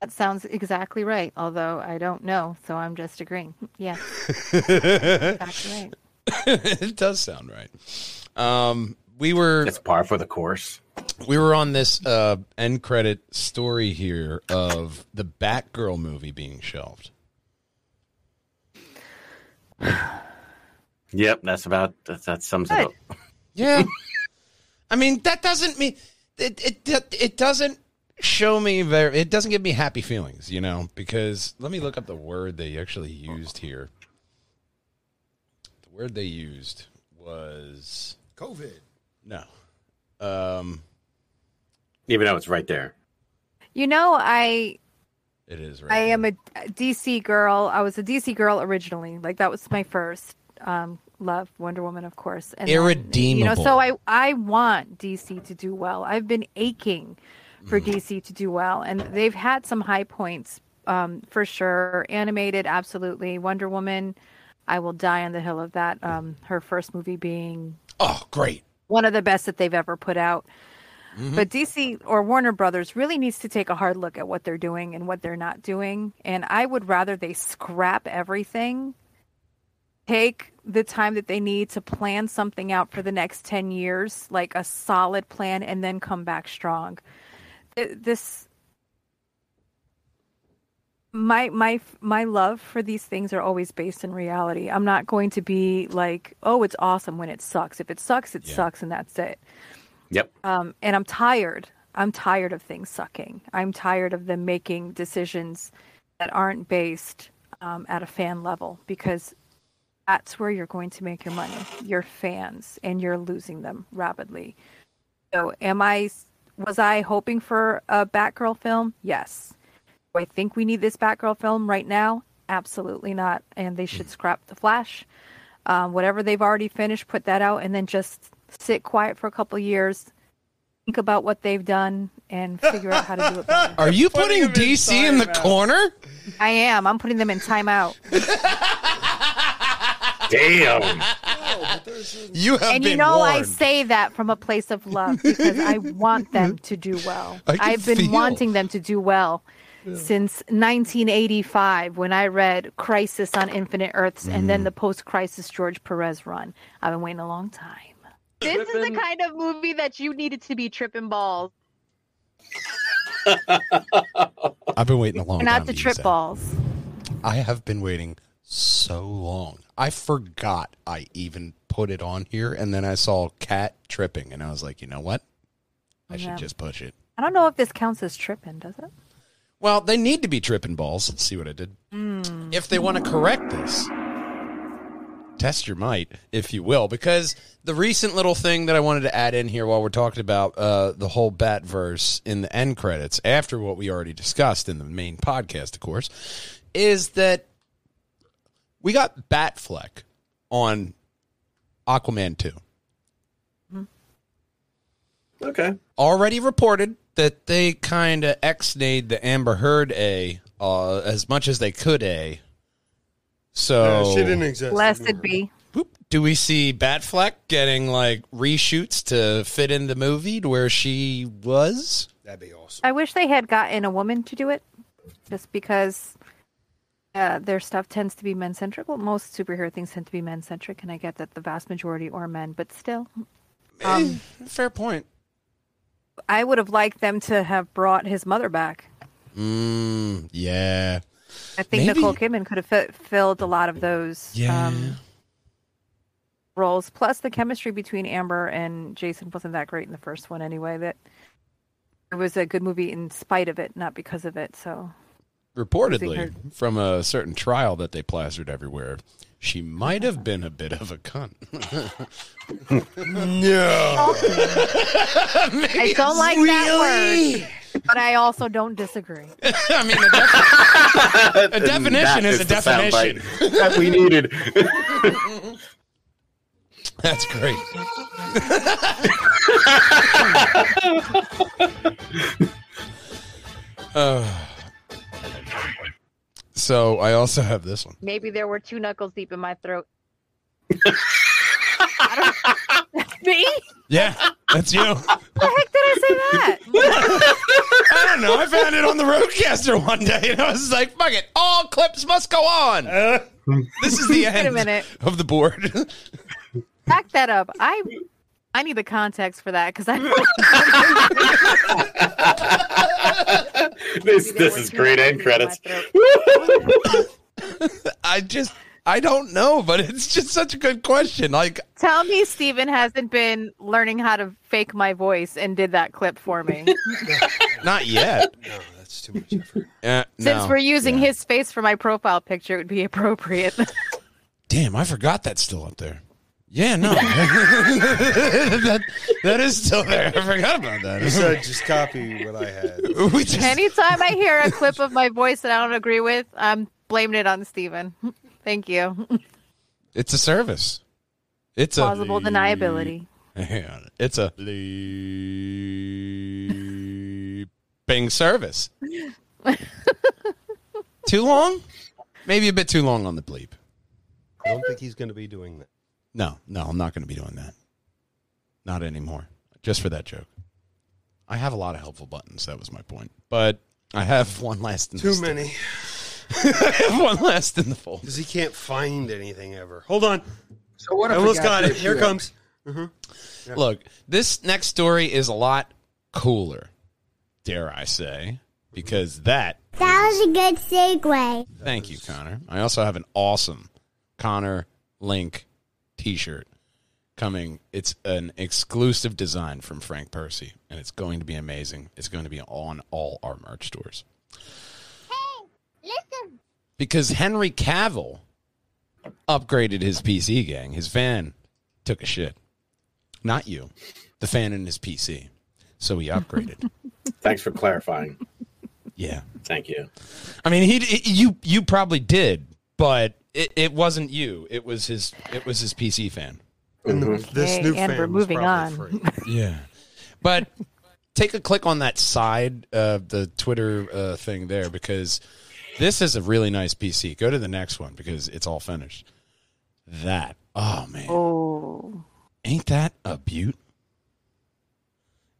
That sounds exactly right, although I don't know, so I'm just agreeing. Yeah. exactly right. it does sound right. Um, we were It's par for the course. we were on this uh, end credit story here of the Batgirl movie being shelved. Yep, that's about that, that sums it up. Yeah. I mean, that doesn't mean it, it it doesn't show me very it doesn't give me happy feelings, you know, because let me look up the word they actually used here. The word they used was COVID. no. Um Even though it's right there. You know, I it is right. I am a DC girl. I was a DC girl originally. Like that was my first um, love, Wonder Woman, of course. And then, you know, so I I want DC to do well. I've been aching for DC to do well, and they've had some high points um, for sure. Animated, absolutely. Wonder Woman, I will die on the hill of that. Um, her first movie being Oh, great. one of the best that they've ever put out. Mhm. But DC or Warner Brothers really needs to take a hard look at what they're doing and what they're not doing. And I would rather they scrap everything, take the time that they need to plan something out for the next 10 years, like a solid plan, and then come back strong. This. My my my love for these things are always based in reality. I'm not going to be like, "Oh, it's awesome" when it sucks. If it sucks, it sucks and that's it. Yep. Um, and I'm tired. I'm tired of things sucking. I'm tired of them making decisions that aren't based um, at a fan level because that's where you're going to make your money. Your fans, and you're losing them rapidly. So, am I? Was I hoping for a Batgirl film? Yes. Do I think we need this Batgirl film right now? Absolutely not. And they should scrap the Flash. Um, whatever they've already finished, put that out, and then just sit quiet for a couple years, think about what they've done, and figure out how to do it better. Are you putting, DC in the corner? I am. I'm putting them in timeout. Damn. You have and been you know, I say that from a place of love because I want them to do well. I can I've been feel. wanting them to do well since 1985 when I read Crisis on Infinite Earths and Mm. then the post crisis George Perez run. I've been waiting a long time. This is the kind of movie that you needed to be tripping balls. I've been waiting a long Not time. the to trip balls. I have been waiting so long. I forgot I even put it on here, and then I saw cat tripping, and I was like, you know what? I Yeah. should just push it. I don't know if this counts as tripping, does it? Well, they need to be tripping balls. Let's see what I did. If they want to correct this, test your might, if you will, because the recent little thing that I wanted to add in here while we're talking about uh, the whole bat verse in the end credits, after what we already discussed in the main podcast, of course, is that we got Batfleck on Aquaman 2. Okay. already reported that they kind of ex-nayed the Amber Heard A uh, as much as they could A. So Yeah, she didn't exist. Blessed be. do we see Batfleck getting like reshoots to fit in the movie to where she was? That'd be awesome. I wish they had gotten a woman to do it, just because uh, their stuff tends to be men centric. Well, most superhero things tend to be men centric, and I get that the vast majority are men, but still, um, Fair point. I would have liked them to have brought his mother back. Mm, yeah. I think Maybe- Nicole Kidman could have fi- filled a lot of those Yeah. um, roles. Plus, the chemistry between Amber and Jason wasn't that great in the first one, anyway. That it was a good movie in spite of it, not because of it. So. Reportedly, from a certain trial that they plastered everywhere, she might have been a bit of a cunt. no. I don't like that word, but I also don't disagree. I mean, a, defi- a definition is a definition. that we needed. That's great. Uh, so I also have this one. Maybe there were two knuckles deep in my throat. Me? Yeah, that's you. The heck did I say that? I don't know. I found it on the RODECaster one day, and I was like, "Fuck it! All clips must go on." Uh. this is the Wait a end minute. of the board. Back that up. I I need the context for that because I. this this is great end credits. I just, I don't know, but it's just such a good question. Like, Tell me, Steven hasn't been learning how to fake my voice and did that clip for me. not yet. No, that's too much effort. Uh, Since no. we're using Yeah. his face for my profile picture, it would be appropriate. Damn, I forgot that's still up there. Yeah, no, that that is still there. I forgot about that. You said just copy what I had. we just, Anytime I hear a clip of my voice that I don't agree with, I'm blaming it on Steven. Thank you. it's a service. It's Plausible a plausible deniability. Hang on. It's a leaping service. Too long? Maybe a bit too long on the bleep. I don't think he's going to be doing that. No, no, I'm not going to be doing that. Not anymore. Just for that joke. I have a lot of helpful buttons. That was my point. But I have one last. In the Too st- many. I have one last in the fold. Because he can't find anything ever. Hold on. So what I almost got it. Here it show? comes. Mm-hmm. Yeah. Look, this next story is a lot cooler, dare I say, because that. That was a good segue. Thank you, Connor. I also have an awesome Connor Link T-shirt coming. It's an exclusive design from Frank Percy, and it's going to be amazing. It's going to be on all our merch stores Hey, Listen. because Henry Cavill upgraded his PC gang. His fan took a shit. Not you, the fan in his PC. So he upgraded. Thanks for clarifying. yeah. Thank you. I mean, he he- you you probably did, but it, it wasn't you. It was his it was his PC fan. And the, Mhm. this new and fan we're moving probably on. free. Yeah. But take a click on that side of the Twitter uh, thing there because this is a really nice PC. Go to the next one because it's all finished. That oh man, Oh, ain't that a beaut?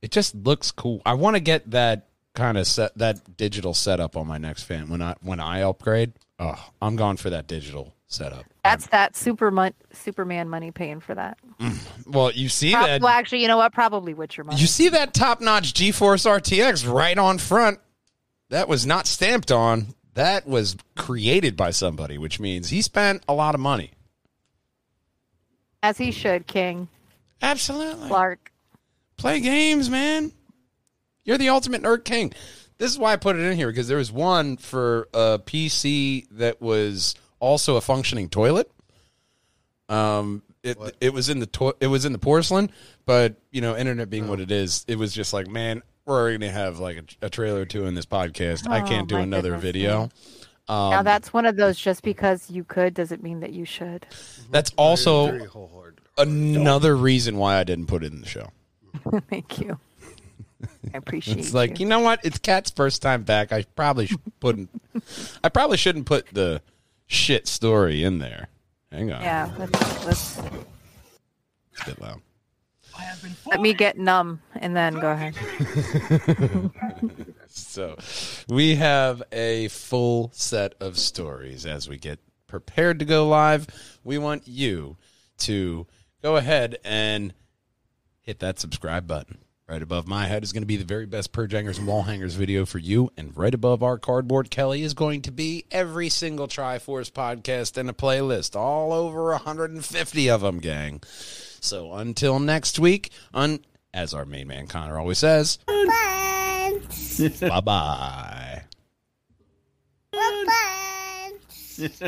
It just looks cool. I want to get that kind of set that digital setup on my next fan when I when I upgrade. Oh, I'm going for that digital setup. that's that super mon- Superman money paying for that. Mm. Well, you see Prob- that well, actually, you know what? Probably Witcher money. You see that top notch GeForce RTX right on front? That was not stamped on. That was created by somebody, which means he spent a lot of money. As he should, King Absolutely. Clark. Play games, man. You're the ultimate nerd king. This is why I put it in here because there was one for a PC that was also a functioning toilet. Um, it it was in the to- it was in the porcelain, but you know, internet being what it is, it was just like, man, we're already gonna have like a, a trailer or two in this podcast. I Oh, can't do another goodness, video. Um, now that's one of those. Just because you could doesn't mean that you should. that's also Very wholehearted. another reason why I didn't put it in the show. Thank you. I appreciate. It. It's like you. you know what? It's Cat's first time back. I probably sh- put. I probably shouldn't put the shit story in there. Hang on, yeah. Let's, let's it's a bit loud. let me get numb and then go ahead. So, we have a full set of stories as we get prepared to go live. We want you to go ahead and hit that subscribe button. Right above my head is going to be the very best purge hangers and Walljangers video for you. And right above our cardboard Kelly is going to be every single Triforce podcast and a playlist. All over 150 of them, gang. So until next week, un- as our main man Connor always says, bye bye. We're friends.